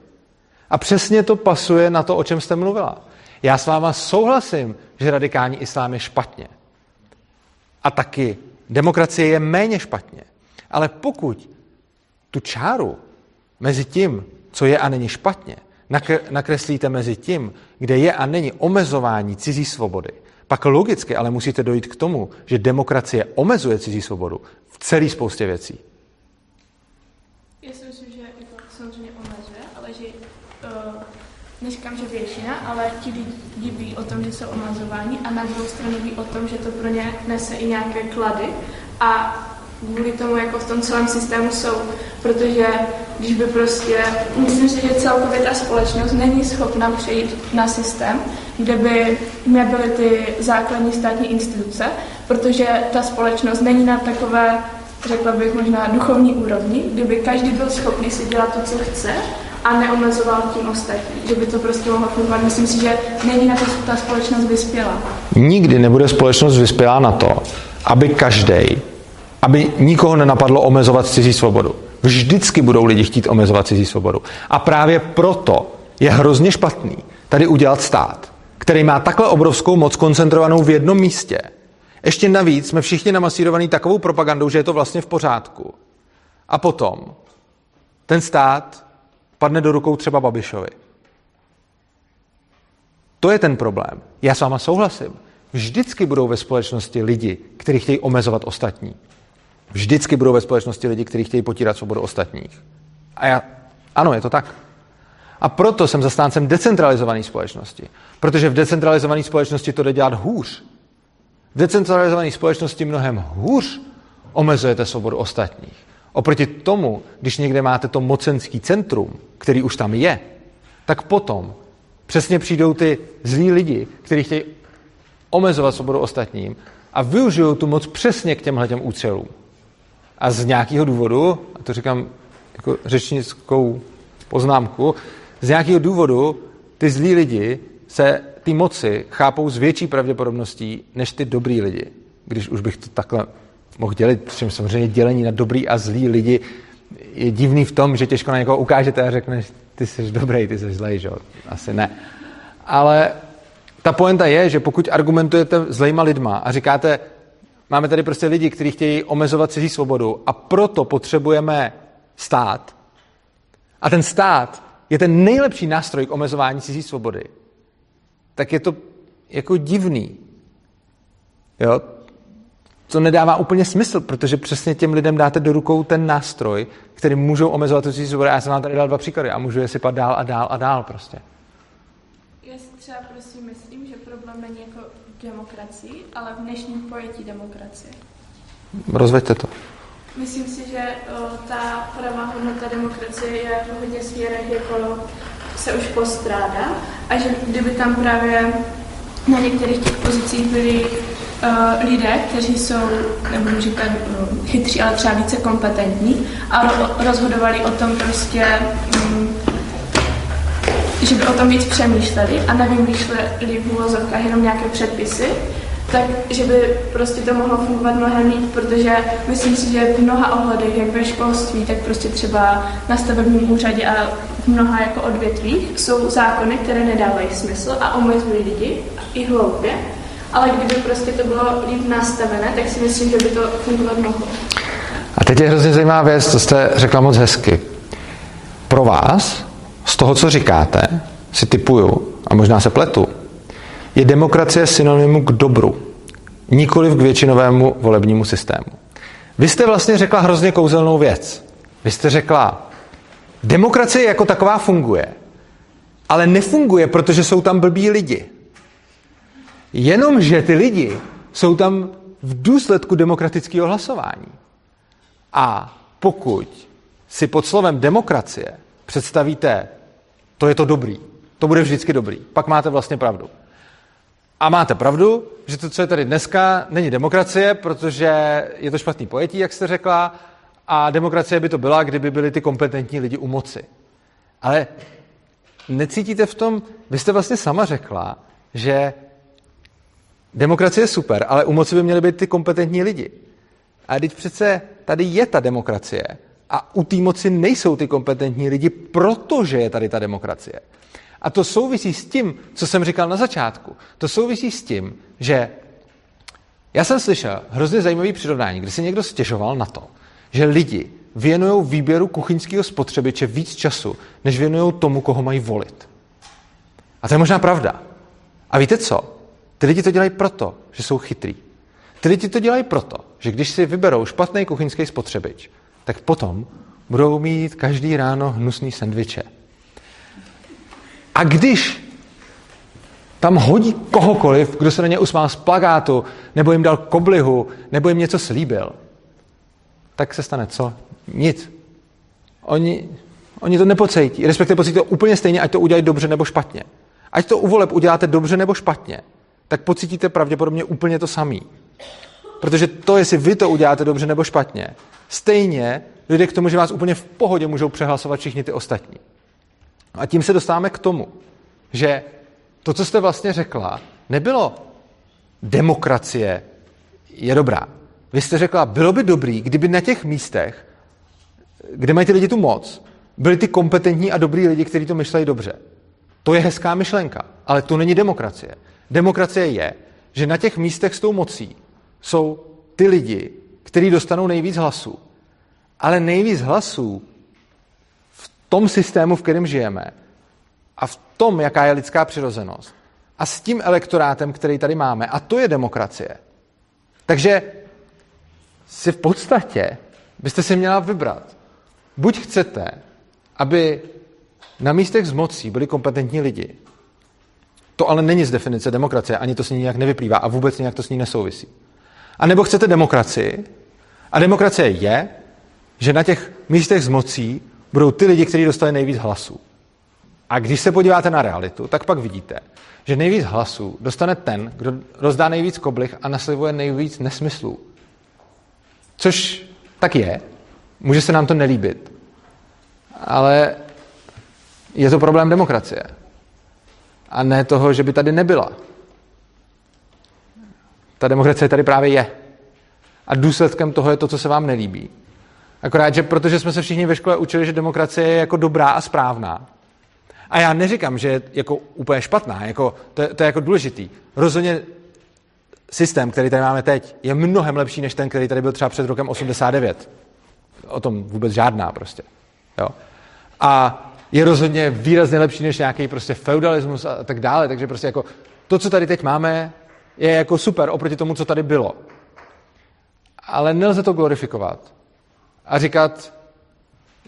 S2: A přesně to pasuje na to, o čem jste mluvila. Já s váma souhlasím, že radikální islám je špatně. A taky demokracie je méně špatně. Ale pokud tu čáru mezi tím, co je a není špatně, nakreslíte mezi tím, kde je a není omezování cizí svobody, pak logicky ale musíte dojít k tomu, že demokracie omezuje cizí svobodu v celé spoustě věcí.
S5: Já si myslím, že jako samozřejmě omezuje, ale že uh, neříkám, že většina, ale ti lidi ví o tom, že jsou omazováni a na druhou stranu ví o tom, že to pro ně nese i nějaké klady a kvůli tomu jako v tom celém systému jsou, protože když by prostě, myslím si, že celkově ta společnost není schopna přejít na systém, kde by nebyly ty základní státní instituce, protože ta společnost není na takové, řekla bych možná duchovní úrovni, kdyby každý byl schopný si dělat to, co chce a neomezoval tím ostatní, že by to prostě mohlo fungovat. Myslím si, že není na to ta společnost vyspělá.
S2: Nikdy nebude společnost vyspělá na to, aby každý, aby nikoho nenapadlo omezovat cizí svobodu. Vždycky budou lidi chtít omezovat cizí svobodu. A právě proto je hrozně špatný tady udělat stát, který má takhle obrovskou moc koncentrovanou v jednom místě. Ještě navíc jsme všichni namasírovaní takovou propagandou, že je to vlastně v pořádku. A potom ten stát padne do rukou třeba Babišovi. To je ten problém. Já s váma souhlasím. Vždycky budou ve společnosti lidi, kteří chtějí omezovat ostatní. Vždycky budou ve společnosti lidi, kteří chtějí potírat svobodu ostatních. A já, ano, je to tak. A proto jsem zastáncem decentralizované společnosti. Protože v decentralizované společnosti to jde dělat hůř. V decentralizované společnosti mnohem hůř omezujete svobodu ostatních. Oproti tomu, když někde máte to mocenský centrum, který už tam je, tak potom přesně přijdou ty zlí lidi, kteří chtějí omezovat svobodu ostatním a využijou tu moc přesně k těmhle těm účelům. A z nějakého důvodu, a to říkám jako řečnickou poznámku, z nějakého důvodu ty zlí lidi se ty moci chápou s větší pravděpodobností než ty dobrý lidi. Když už bych to takhle mohl dělit, čím samozřejmě dělení na dobrý a zlý lidi je divný v tom, že těžko na někoho ukážete a řekneš, ty jsi dobrý, ty jsi zlej, že Asi ne. Ale ta poenta je, že pokud argumentujete zlejma lidma a říkáte, máme tady prostě lidi, kteří chtějí omezovat cizí svobodu a proto potřebujeme stát. A ten stát je ten nejlepší nástroj k omezování cizí svobody. Tak je to jako divný. Jo? To nedává úplně smysl, protože přesně těm lidem dáte do rukou ten nástroj, který můžou omezovat cizí svobodu. Já jsem vám tady dal dva příklady a můžu je sypat dál a dál a dál prostě.
S5: Já si třeba prosím myslím, že problém není jako demokracii, ale v dnešním pojetí demokracie.
S2: Rozveďte to.
S5: Myslím si, že o, ta pravá hodnota demokracie je v hodně směrech jako se už postrádá a že kdyby tam právě na některých těch pozicích byli uh, lidé, kteří jsou, nebudu říkat uh, chytří, ale třeba více kompetentní a ro- rozhodovali o tom prostě, um, že by o tom víc přemýšleli a nevymýšleli v úvozovkách jenom nějaké předpisy, tak že by prostě to mohlo fungovat mnohem líp, protože myslím si, že v mnoha ohledech, jak ve školství, tak prostě třeba na stavebním úřadě a v mnoha jako odvětvích jsou zákony, které nedávají smysl a omezují lidi i hloupě, ale kdyby prostě to bylo líp nastavené, tak si myslím, že by to fungovat mohlo.
S2: A teď je hrozně zajímavá věc, co jste řekla moc hezky. Pro vás, z toho, co říkáte, si typuju, a možná se pletu, je demokracie synonymu k dobru, nikoli k většinovému volebnímu systému. Vy jste vlastně řekla hrozně kouzelnou věc. Vy jste řekla, demokracie jako taková funguje, ale nefunguje, protože jsou tam blbí lidi. Jenomže ty lidi jsou tam v důsledku demokratického hlasování. A pokud si pod slovem demokracie představíte, to je to dobrý, to bude vždycky dobrý, pak máte vlastně pravdu. A máte pravdu, že to, co je tady dneska, není demokracie, protože je to špatný pojetí, jak jste řekla, a demokracie by to byla, kdyby byli ty kompetentní lidi u moci. Ale necítíte v tom, vy jste vlastně sama řekla, že demokracie je super, ale u moci by měly být ty kompetentní lidi. A teď přece tady je ta demokracie a u té moci nejsou ty kompetentní lidi, protože je tady ta demokracie. A to souvisí s tím, co jsem říkal na začátku. To souvisí s tím, že já jsem slyšel hrozně zajímavý přirovnání, kdy se někdo stěžoval na to, že lidi věnují výběru kuchyňského spotřebiče víc času, než věnují tomu, koho mají volit. A to je možná pravda. A víte co? Ty lidi to dělají proto, že jsou chytrý. Ty lidi to dělají proto, že když si vyberou špatný kuchyňský spotřebič, tak potom budou mít každý ráno hnusný sendviče. A když tam hodí kohokoliv, kdo se na ně usmál z plagátu, nebo jim dal koblihu, nebo jim něco slíbil, tak se stane co? Nic. Oni, oni to nepocejtí, respektive pocítí to úplně stejně, ať to udělají dobře nebo špatně. Ať to u voleb uděláte dobře nebo špatně, tak pocítíte pravděpodobně úplně to samý. Protože to, jestli vy to uděláte dobře nebo špatně, stejně dojde k tomu, že vás úplně v pohodě můžou přehlasovat všichni ty ostatní. A tím se dostáváme k tomu, že to, co jste vlastně řekla, nebylo demokracie je dobrá. Vy jste řekla, bylo by dobrý, kdyby na těch místech, kde mají ty lidi tu moc, byli ty kompetentní a dobrý lidi, kteří to myšlejí dobře. To je hezká myšlenka, ale to není demokracie. Demokracie je, že na těch místech s tou mocí jsou ty lidi, kteří dostanou nejvíc hlasů. Ale nejvíc hlasů v tom systému, v kterém žijeme a v tom, jaká je lidská přirozenost a s tím elektorátem, který tady máme, a to je demokracie. Takže si v podstatě byste si měla vybrat. Buď chcete, aby na místech z mocí byli kompetentní lidi. To ale není z definice demokracie, ani to s ní nějak nevyplývá a vůbec nějak to s ní nesouvisí. A nebo chcete demokracii a demokracie je, že na těch místech z mocí budou ty lidi, kteří dostali nejvíc hlasů. A když se podíváte na realitu, tak pak vidíte, že nejvíc hlasů dostane ten, kdo rozdá nejvíc koblich a naslivuje nejvíc nesmyslů. Což tak je. Může se nám to nelíbit. Ale je to problém demokracie. A ne toho, že by tady nebyla. Ta demokracie tady právě je. A důsledkem toho je to, co se vám nelíbí. Akorát, že protože jsme se všichni ve škole učili, že demokracie je jako dobrá a správná. A já neříkám, že je jako úplně špatná, jako, to, to je jako důležitý. Rozhodně systém, který tady máme teď, je mnohem lepší než ten, který tady byl třeba před rokem 89. O tom vůbec žádná prostě. Jo? A je rozhodně výrazně lepší než nějaký prostě feudalismus a tak dále. Takže prostě jako to, co tady teď máme, je jako super oproti tomu, co tady bylo. Ale nelze to glorifikovat a říkat,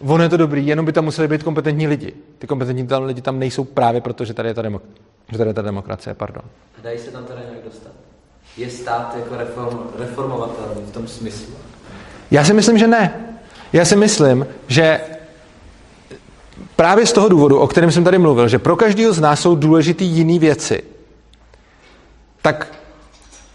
S2: ono je to dobrý, jenom by tam museli být kompetentní lidi. Ty kompetentní tam lidi tam nejsou právě proto, že tady je ta, demok- že tady je ta demokracie. Pardon.
S3: Dají se tam teda nějak dostat? Je stát jako reform, reformovatelný v tom smyslu?
S2: Já si myslím, že ne. Já si myslím, že právě z toho důvodu, o kterém jsem tady mluvil, že pro každého z nás jsou důležitý jiné věci, tak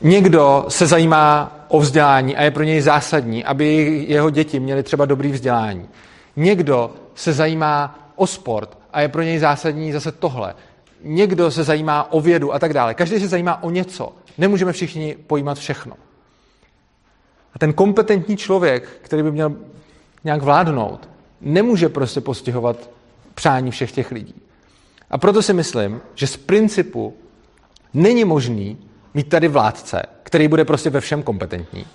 S2: někdo se zajímá o vzdělání a je pro něj zásadní, aby jeho děti měly třeba dobrý vzdělání. Někdo se zajímá o sport a je pro něj zásadní zase tohle. někdo se zajímá o vědu a tak dále. Každý se zajímá o něco. Nemůžeme všichni pojímat všechno. A ten kompetentní člověk, který by měl nějak vládnout, nemůže prostě postihovat přání všech těch lidí. A proto si myslím, že z principu není možný mít tady vládce, který bude prostě ve všem kompetentní.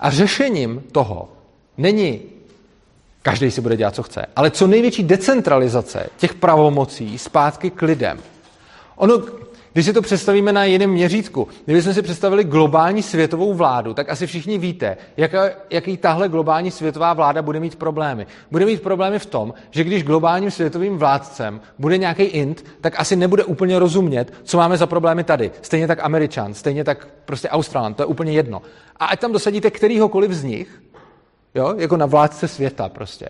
S2: A řešením toho není každý si bude dělat, co chce, ale co největší decentralizace těch pravomocí zpátky k lidem. Ono, když si to představíme na jiném měřítku, kdybychom si představili globální světovou vládu, tak asi všichni víte, jaká, jaký tahle globální světová vláda bude mít problémy. Bude mít problémy v tom, že když globálním světovým vládcem bude nějaký int, tak asi nebude úplně rozumět, co máme za problémy tady. Stejně tak Američan, stejně tak prostě Australan, to je úplně jedno. A ať tam dosadíte kterýhokoliv z nich, jo, jako na vládce světa prostě,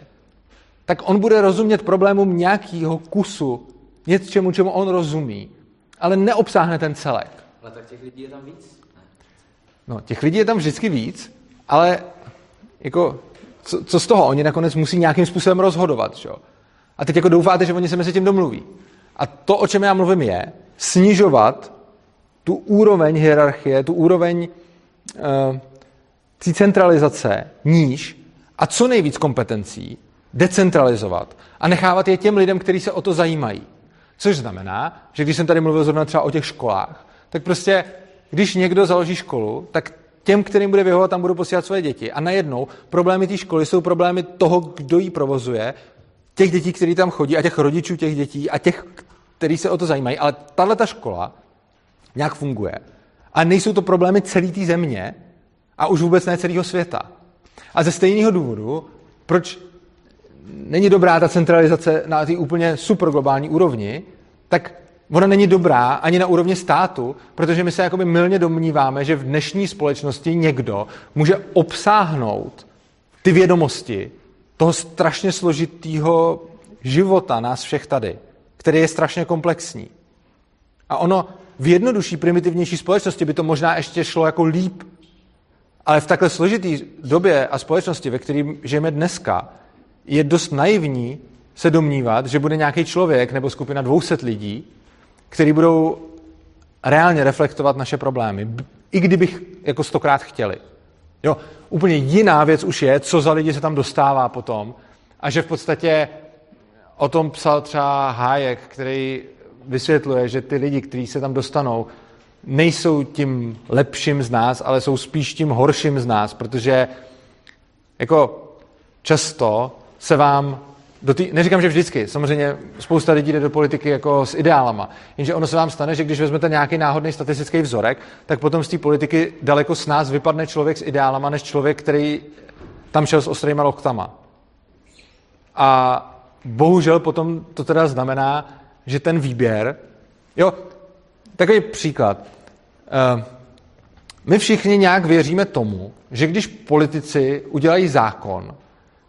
S2: tak on bude rozumět problémům nějakého kusu, něčemu, čemu on rozumí ale neobsáhne ten celek.
S3: Ale tak těch lidí je tam víc? Ne.
S2: No, těch lidí je tam vždycky víc, ale jako, co, co z toho? Oni nakonec musí nějakým způsobem rozhodovat, čo? A teď jako doufáte, že oni se mezi tím domluví. A to, o čem já mluvím, je snižovat tu úroveň hierarchie, tu úroveň uh, té centralizace níž a co nejvíc kompetencí decentralizovat a nechávat je těm lidem, kteří se o to zajímají. Což znamená, že když jsem tady mluvil zrovna třeba o těch školách, tak prostě, když někdo založí školu, tak těm, kterým bude vyhovovat, tam budou posílat své děti. A najednou problémy té školy jsou problémy toho, kdo ji provozuje, těch dětí, kteří tam chodí, a těch rodičů těch dětí, a těch, kteří se o to zajímají. Ale tahle ta škola nějak funguje. A nejsou to problémy celé té země a už vůbec ne celého světa. A ze stejného důvodu, proč není dobrá ta centralizace na té úplně superglobální úrovni, tak ona není dobrá ani na úrovni státu, protože my se jakoby mylně domníváme, že v dnešní společnosti někdo může obsáhnout ty vědomosti toho strašně složitého života nás všech tady, který je strašně komplexní. A ono v jednodušší, primitivnější společnosti by to možná ještě šlo jako líp, ale v takhle složitý době a společnosti, ve kterým žijeme dneska, je dost naivní se domnívat, že bude nějaký člověk nebo skupina 200 lidí, kteří budou reálně reflektovat naše problémy, i kdybych jako stokrát chtěli. Jo, úplně jiná věc už je, co za lidi se tam dostává potom a že v podstatě o tom psal třeba Hájek, který vysvětluje, že ty lidi, kteří se tam dostanou, nejsou tím lepším z nás, ale jsou spíš tím horším z nás, protože jako často se vám do tý, neříkám, že vždycky, samozřejmě spousta lidí jde do politiky jako s ideálama, jenže ono se vám stane, že když vezmete nějaký náhodný statistický vzorek, tak potom z té politiky daleko s nás vypadne člověk s ideálama, než člověk, který tam šel s ostrýma loktama. A bohužel potom to teda znamená, že ten výběr, jo, takový příklad. Eh, my všichni nějak věříme tomu, že když politici udělají zákon,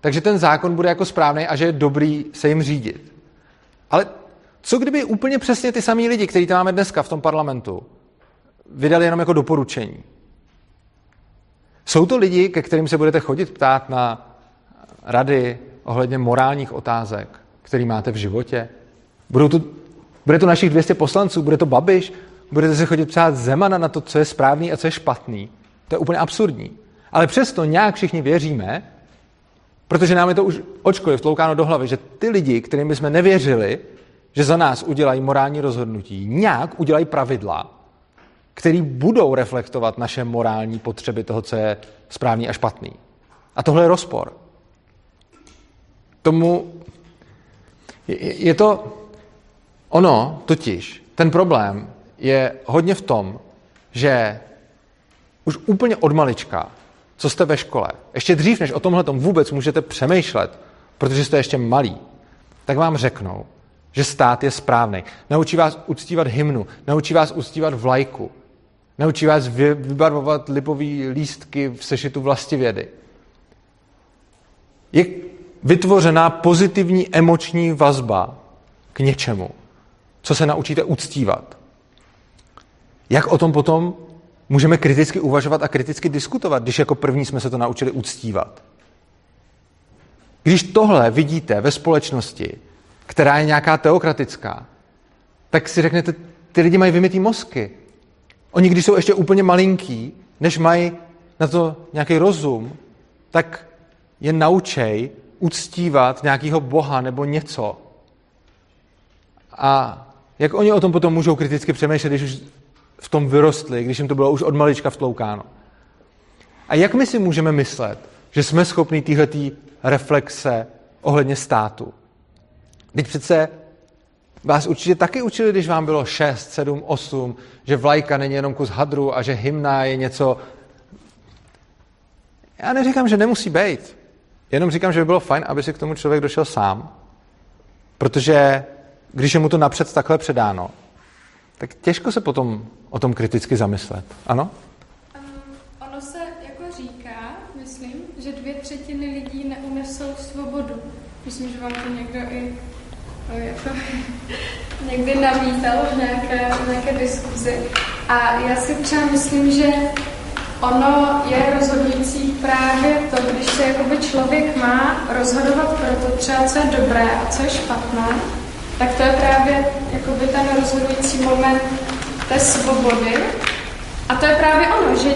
S2: takže ten zákon bude jako správný a že je dobrý se jim řídit. Ale co kdyby úplně přesně ty samý lidi, kteří tam máme dneska v tom parlamentu, vydali jenom jako doporučení? Jsou to lidi, ke kterým se budete chodit ptát na rady ohledně morálních otázek, který máte v životě? Budou to, bude to našich 200 poslanců, bude to Babiš, budete se chodit ptát Zemana na to, co je správný a co je špatný. To je úplně absurdní. Ale přesto nějak všichni věříme, Protože nám je to už očkoliv vtloukáno do hlavy, že ty lidi, kterým bychom nevěřili, že za nás udělají morální rozhodnutí, nějak udělají pravidla, které budou reflektovat naše morální potřeby toho, co je správný a špatný. A tohle je rozpor. Tomu je, je to ono totiž, ten problém je hodně v tom, že už úplně od malička co jste ve škole, ještě dřív, než o tomhle vůbec můžete přemýšlet, protože jste ještě malí, tak vám řeknou, že stát je správný. Naučí vás uctívat hymnu, naučí vás uctívat vlajku, naučí vás vybarvovat lipový lístky v sešitu vlastivědy. Je vytvořená pozitivní emoční vazba k něčemu, co se naučíte uctívat. Jak o tom potom můžeme kriticky uvažovat a kriticky diskutovat, když jako první jsme se to naučili uctívat. Když tohle vidíte ve společnosti, která je nějaká teokratická, tak si řeknete, ty lidi mají vymitý mozky. Oni, když jsou ještě úplně malinký, než mají na to nějaký rozum, tak je naučej uctívat nějakého boha nebo něco. A jak oni o tom potom můžou kriticky přemýšlet, když už v tom vyrostli, když jim to bylo už od malička vtloukáno. A jak my si můžeme myslet, že jsme schopni téhletý reflexe ohledně státu? Teď přece vás určitě taky učili, když vám bylo 6, 7, 8, že vlajka není jenom kus hadru a že hymna je něco... Já neříkám, že nemusí být. Jenom říkám, že by bylo fajn, aby si k tomu člověk došel sám. Protože když je mu to napřed takhle předáno, tak těžko se potom o tom kriticky zamyslet. Ano?
S6: Um, ono se jako říká, myslím, že dvě třetiny lidí neunesou svobodu. Myslím, že vám to někdo i jako, [LAUGHS] někdy namítal v nějaké, v nějaké diskuzi. A já si třeba myslím, že ono je rozhodující právě to, když se člověk má rozhodovat pro to třeba, co je dobré a co je špatné, tak to je právě jakoby ten rozhodující moment té svobody. A to je právě ono, že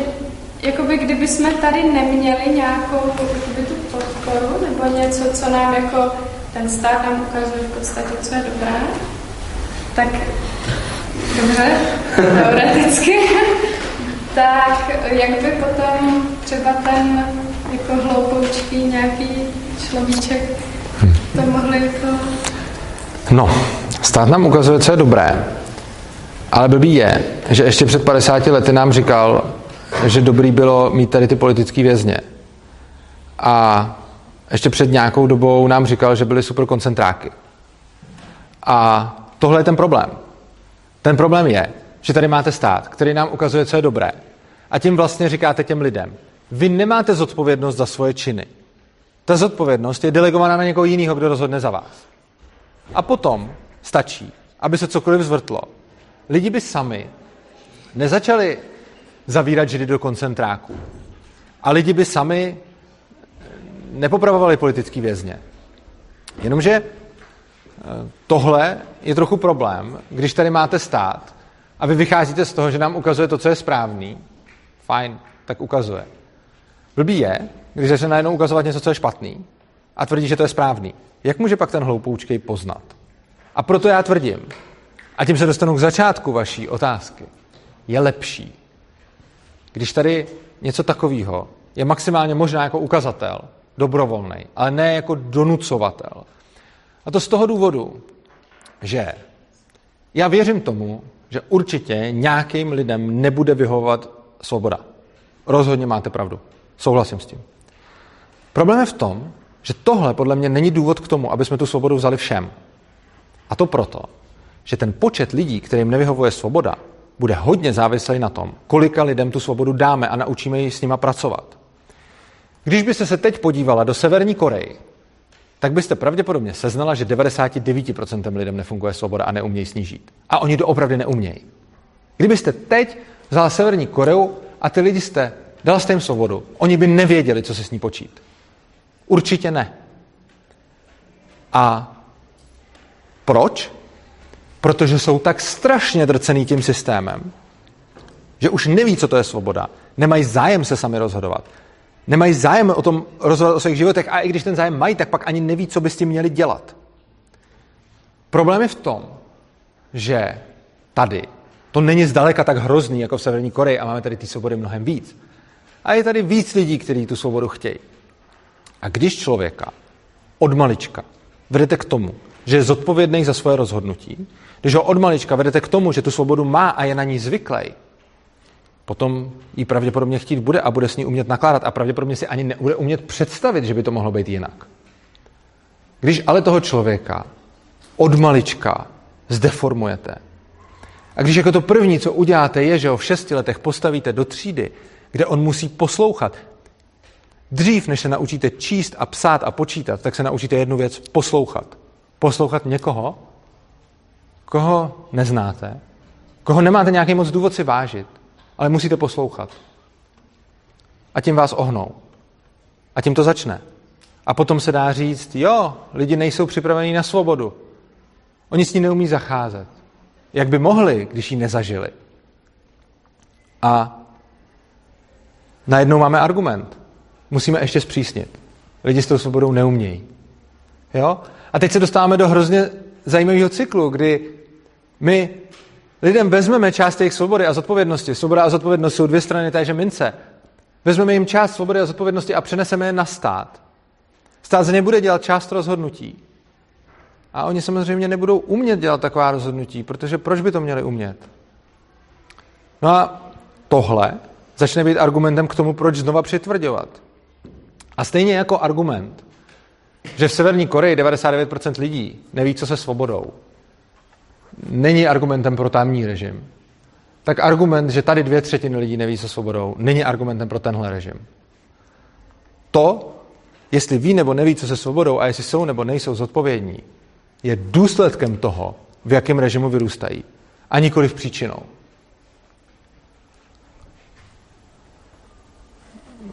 S6: jakoby kdyby jsme tady neměli nějakou jakoby tu podporu nebo něco, co nám jako ten stát nám ukazuje v podstatě, co je dobré, tak dobře, [LAUGHS] teoreticky, tak jak by potom třeba ten jako hloupoučký nějaký človíček to mohli jako...
S2: No, stát nám ukazuje, co je dobré, ale blbý je, že ještě před 50 lety nám říkal, že dobrý bylo mít tady ty politické vězně. A ještě před nějakou dobou nám říkal, že byly super koncentráky. A tohle je ten problém. Ten problém je, že tady máte stát, který nám ukazuje, co je dobré. A tím vlastně říkáte těm lidem, vy nemáte zodpovědnost za svoje činy. Ta zodpovědnost je delegovaná na někoho jiného, kdo rozhodne za vás. A potom stačí, aby se cokoliv zvrtlo. Lidi by sami nezačali zavírat židy do koncentráků. A lidi by sami nepopravovali politický vězně. Jenomže eh, tohle je trochu problém, když tady máte stát a vy vycházíte z toho, že nám ukazuje to, co je správný, fajn, tak ukazuje. Blbý je, když začne najednou ukazovat něco, co je špatný a tvrdí, že to je správný. Jak může pak ten hloupoučkej poznat? A proto já tvrdím, a tím se dostanu k začátku vaší otázky, je lepší, když tady něco takového je maximálně možná jako ukazatel, dobrovolný, ale ne jako donucovatel. A to z toho důvodu, že já věřím tomu, že určitě nějakým lidem nebude vyhovovat svoboda. Rozhodně máte pravdu. Souhlasím s tím. Problém je v tom, že tohle podle mě není důvod k tomu, aby jsme tu svobodu vzali všem. A to proto, že ten počet lidí, kterým nevyhovuje svoboda, bude hodně závislý na tom, kolika lidem tu svobodu dáme a naučíme ji s nima pracovat. Když byste se teď podívala do Severní Koreji, tak byste pravděpodobně seznala, že 99% lidem nefunguje svoboda a neumějí snížit. A oni to opravdu neumějí. Kdybyste teď vzala Severní Koreu a ty lidi jste, dala jste jim svobodu, oni by nevěděli, co se s ní počít. Určitě ne. A proč? Protože jsou tak strašně drcený tím systémem, že už neví, co to je svoboda. Nemají zájem se sami rozhodovat. Nemají zájem o tom rozhodovat o svých životech a i když ten zájem mají, tak pak ani neví, co by s tím měli dělat. Problém je v tom, že tady to není zdaleka tak hrozný jako v Severní Koreji a máme tady ty svobody mnohem víc. A je tady víc lidí, kteří tu svobodu chtějí. A když člověka od malička vedete k tomu, že je zodpovědný za svoje rozhodnutí, když ho od malička vedete k tomu, že tu svobodu má a je na ní zvyklý, potom ji pravděpodobně chtít bude a bude s ní umět nakládat a pravděpodobně si ani nebude umět představit, že by to mohlo být jinak. Když ale toho člověka od malička zdeformujete a když jako to první, co uděláte, je, že ho v šesti letech postavíte do třídy, kde on musí poslouchat, dřív, než se naučíte číst a psát a počítat, tak se naučíte jednu věc, poslouchat. Poslouchat někoho, koho neznáte, koho nemáte nějaký moc důvod si vážit, ale musíte poslouchat. A tím vás ohnou. A tím to začne. A potom se dá říct, jo, lidi nejsou připraveni na svobodu. Oni s ní neumí zacházet. jak by mohli, když ji nezažili. A najednou máme argument. Musíme ještě zpřísnit. Lidi s tou svobodou neumějí. Jo? A teď se dostáváme do hrozně zajímavého cyklu, kdy my lidem vezmeme část jejich svobody a zodpovědnosti. Svoboda a zodpovědnost jsou dvě strany téže mince. Vezmeme jim část svobody a zodpovědnosti a přeneseme je na stát. Stát za ně bude dělat část rozhodnutí. A oni samozřejmě nebudou umět dělat taková rozhodnutí, protože proč by to měli umět? No a tohle začne být argumentem k tomu, proč znova přitvrdovat. A stejně jako argument, že v Severní Koreji 99% lidí neví, co se svobodou, není argumentem pro tamní režim, tak argument, že tady dvě třetiny lidí neví, co svobodou, není argumentem pro tenhle režim. To, jestli ví nebo neví, co se svobodou a jestli jsou nebo nejsou zodpovědní, je důsledkem toho, v jakém režimu vyrůstají. A nikoli v příčinou.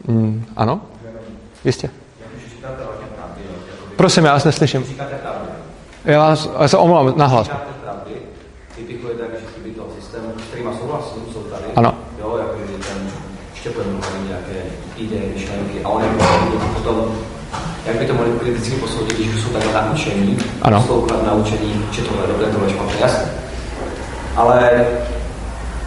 S2: Mm, ano? Jistě. Prosím, já vás neslyším. Já vás, já se omlouvám, nahlas.
S4: Typikujete, že chybí toho systému, s kterýma souhlasím, jsou tady.
S2: Ano.
S4: Jak by to mohli kriticky posoudit, když jsou takhle naučení,
S2: ano.
S4: poslouchat naučení, že tohle je dobré, tohle je špatné, jasně. Ale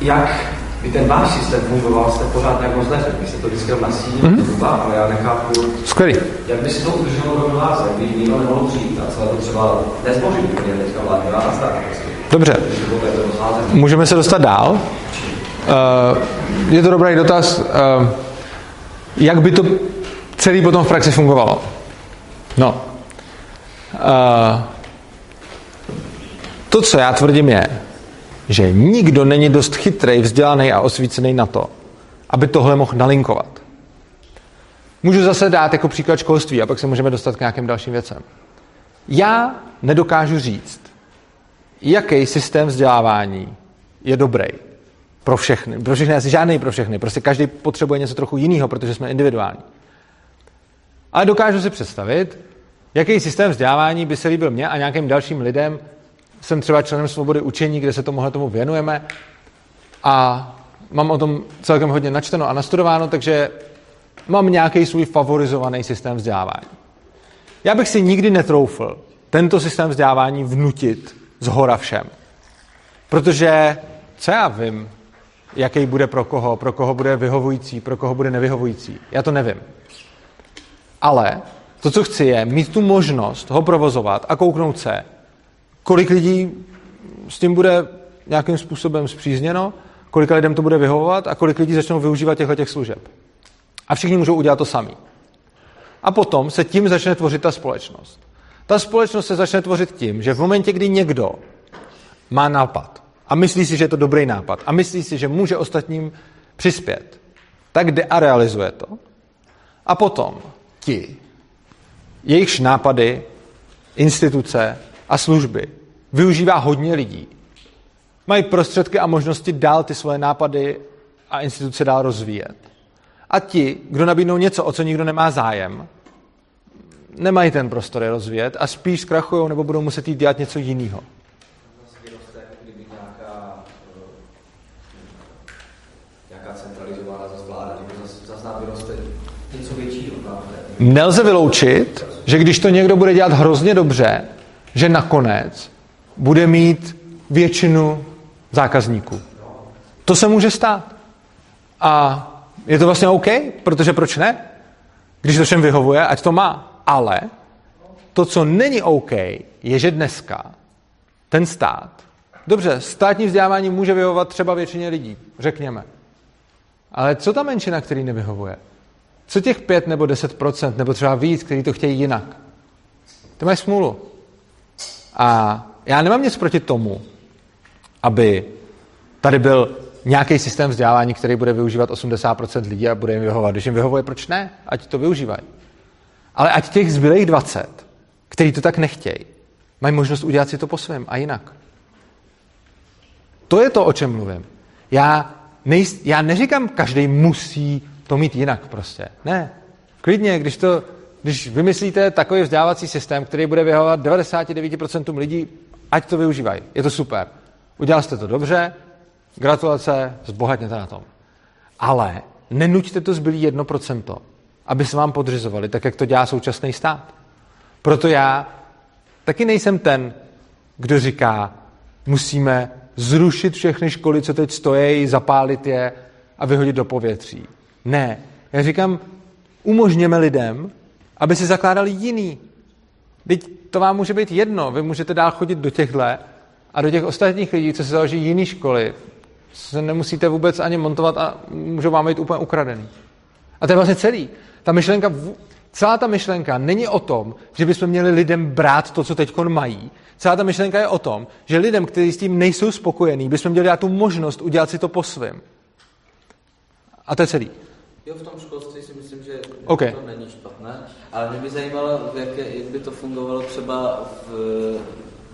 S4: jak by ten váš systém fungoval, jste pořád nějak moc neřekl. Vy jste to vždycky na síni, mm-hmm. ale já nechápu,
S2: Skvělý.
S4: jak by si to udrželo rovnováze, by nikdo nemohl přijít a celé to třeba nezboří úplně teďka vládě na stát. Prostě.
S2: Dobře. Můžeme se dostat dál. Uh, je to dobrý dotaz. Uh, jak by to celý potom v praxi fungovalo? No. Uh, to, co já tvrdím, je, že nikdo není dost chytrý, vzdělaný a osvícený na to, aby tohle mohl nalinkovat. Můžu zase dát jako příklad školství a pak se můžeme dostat k nějakým dalším věcem. Já nedokážu říct, jaký systém vzdělávání je dobrý pro všechny. Pro všechny asi žádný pro všechny. Prostě každý potřebuje něco trochu jiného, protože jsme individuální. Ale dokážu si představit, jaký systém vzdělávání by se líbil mně a nějakým dalším lidem. Jsem třeba členem Svobody učení, kde se tomuhle tomu věnujeme a mám o tom celkem hodně načteno a nastudováno, takže mám nějaký svůj favorizovaný systém vzdělávání. Já bych si nikdy netroufl tento systém vzdělávání vnutit z hora všem. Protože co já vím, jaký bude pro koho, pro koho bude vyhovující, pro koho bude nevyhovující. Já to nevím. Ale to, co chci, je mít tu možnost ho provozovat a kouknout se, kolik lidí s tím bude nějakým způsobem zpřízněno, kolik lidem to bude vyhovovat a kolik lidí začnou využívat těchto těch služeb. A všichni můžou udělat to sami. A potom se tím začne tvořit ta společnost. Ta společnost se začne tvořit tím, že v momentě, kdy někdo má nápad a myslí si, že je to dobrý nápad a myslí si, že může ostatním přispět, tak jde a realizuje to. A potom ti, jejichž nápady, instituce a služby využívá hodně lidí. Mají prostředky a možnosti dál ty svoje nápady a instituce dál rozvíjet. A ti, kdo nabídnou něco, o co nikdo nemá zájem, nemají ten prostor je rozvíjet a spíš zkrachují nebo budou muset jít dělat něco jiného. Nelze vyloučit, že když to někdo bude dělat hrozně dobře, že nakonec bude mít většinu zákazníků. To se může stát. A je to vlastně OK, protože proč ne? Když to všem vyhovuje, ať to má. Ale to, co není OK, je, že dneska ten stát, dobře, státní vzdělávání může vyhovovat třeba většině lidí, řekněme. Ale co ta menšina, který nevyhovuje? Co těch 5 nebo 10% nebo třeba víc, kteří to chtějí jinak? Ty mají smůlu. A já nemám nic proti tomu, aby tady byl nějaký systém vzdělávání, který bude využívat 80% lidí a bude jim vyhovovat. Když jim vyhovuje, proč ne? Ať to využívají. Ale ať těch zbylých 20, kteří to tak nechtějí, mají možnost udělat si to po svém a jinak. To je to, o čem mluvím. Já, nejst, já neříkám, každý musí to mít jinak prostě. Ne. Klidně, když, to, když vymyslíte takový vzdělávací systém, který bude vyhovovat 99% lidí, ať to využívají. Je to super. Udělal jste to dobře, gratulace, zbohatněte na tom. Ale nenuďte to zbylý 1%, aby se vám podřizovali, tak jak to dělá současný stát. Proto já taky nejsem ten, kdo říká, musíme zrušit všechny školy, co teď stojí, zapálit je a vyhodit do povětří. Ne. Já říkám, umožněme lidem, aby si zakládali jiný. Teď to vám může být jedno. Vy můžete dál chodit do těchto a do těch ostatních lidí, co se založí jiné školy, se nemusíte vůbec ani montovat a můžou vám být úplně ukradený. A to je vlastně celý. Ta myšlenka, celá ta myšlenka není o tom, že bychom měli lidem brát to, co teď mají. Celá ta myšlenka je o tom, že lidem, kteří s tím nejsou spokojení, bychom měli dát tu možnost udělat si to po svém. A to je celý.
S3: Jo, v tom školství si myslím, že
S2: okay.
S3: to není ale mě by zajímalo, jak, jak by to fungovalo třeba v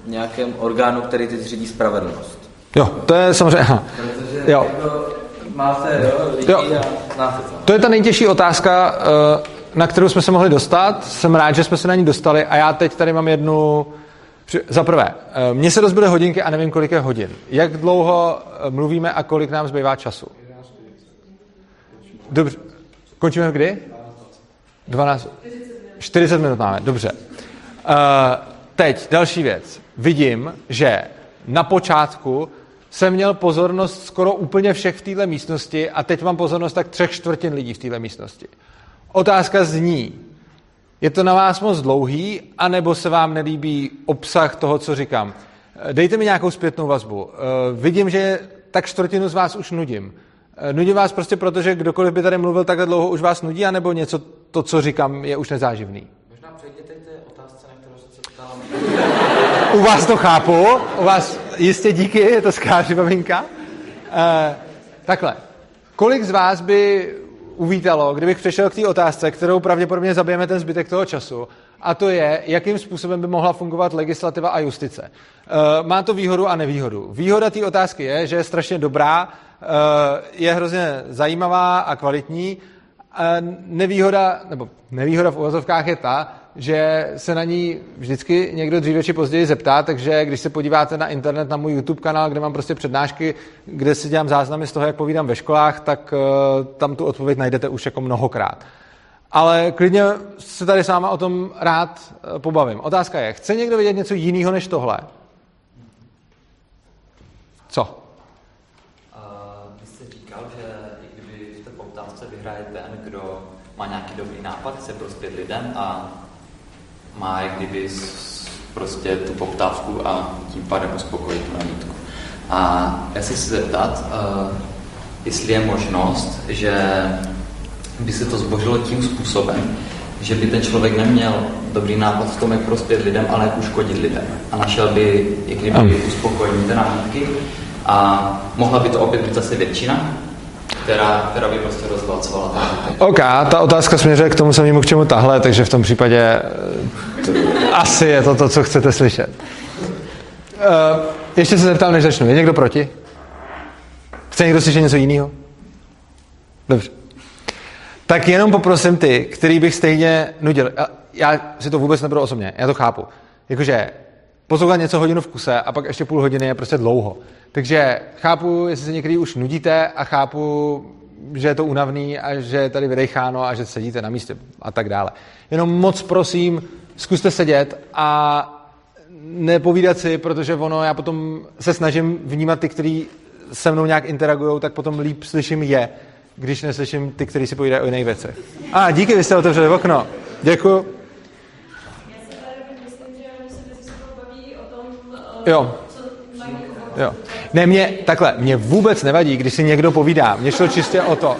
S3: nějakém orgánu, který teď řídí spravedlnost.
S2: Jo, to je samozřejmě... Aha.
S3: Protože jo. Jako máte jo, lidi jo. a to.
S2: To je ta nejtěžší otázka, eh, na kterou jsme se mohli dostat. Jsem rád, že jsme se na ní dostali a já teď tady mám jednu... Za prvé, eh, mně se rozbily hodinky a nevím, kolik je hodin. Jak dlouho eh, mluvíme a kolik nám zbývá času? Dobře. Končíme kdy? 12. 40 minut máme, dobře. Uh, teď další věc. Vidím, že na počátku jsem měl pozornost skoro úplně všech v této místnosti a teď mám pozornost tak třech čtvrtin lidí v této místnosti. Otázka zní, je to na vás moc dlouhý, anebo se vám nelíbí obsah toho, co říkám? Dejte mi nějakou zpětnou vazbu. Uh, vidím, že tak čtvrtinu z vás už nudím. Eh, nudí vás prostě proto, že kdokoliv by tady mluvil takhle dlouho, už vás nudí, anebo něco, to, co říkám, je už nezáživný?
S3: Možná přejděte k té otázce, na kterou se.
S2: U vás to chápu, u vás jistě díky, je to skvělá připomínka. Uh, takhle, kolik z vás by uvítalo, kdybych přešel k té otázce, kterou pravděpodobně zabijeme ten zbytek toho času, a to je, jakým způsobem by mohla fungovat legislativa a justice. Uh, má to výhodu a nevýhodu. Výhoda té otázky je, že je strašně dobrá, Eh, je hrozně zajímavá a kvalitní. Nevýhoda, nebo nevýhoda v uvozovkách je ta, že se na ní vždycky někdo dříve či později zeptá, takže když se podíváte na internet, na můj YouTube kanál, kde mám prostě přednášky, kde si dělám záznamy z toho, jak povídám ve školách, tak uh, tam tu odpověď najdete už jako mnohokrát. Ale klidně se tady s váma o tom rád uh, pobavím. Otázka je, chce někdo vědět něco jiného než tohle? Co?
S7: Má nějaký dobrý nápad, chce prospět lidem a má jak kdyby prostě tu poptávku a tím pádem uspokojit tu nabídku. A já se chci zeptat, uh, jestli je možnost, že by se to zbořilo tím způsobem, že by ten člověk neměl dobrý nápad v tom, jak prospět lidem, ale jak uškodit lidem. A našel by, jak kdyby, uspokojení té nabídky. A mohla by to opět být zase většina, která, která by prostě rozválcovala.
S2: OK, ta otázka směřuje k tomu samému, k čemu tahle, takže v tom případě eh, to, asi je to to, co chcete slyšet. Uh, ještě se zeptám, než začnu. Je někdo proti? Chce někdo slyšet něco jiného? Dobře. Tak jenom poprosím ty, který bych stejně nudil. Já si to vůbec nebudu osobně, já to chápu. Jakože poslouchat něco hodinu v kuse a pak ještě půl hodiny je prostě dlouho. Takže chápu, jestli se někdy už nudíte a chápu, že je to unavný a že je tady vydecháno a že sedíte na místě a tak dále. Jenom moc prosím, zkuste sedět a nepovídat si, protože ono, já potom se snažím vnímat ty, kteří se mnou nějak interagují, tak potom líp slyším je, když neslyším ty, kteří si povídají o jiných věcech. A díky, vy jste otevřeli okno. Děkuji. Jo. Jo. Ne, mě, takhle, mě vůbec nevadí, když si někdo povídá. Mně šlo čistě o to.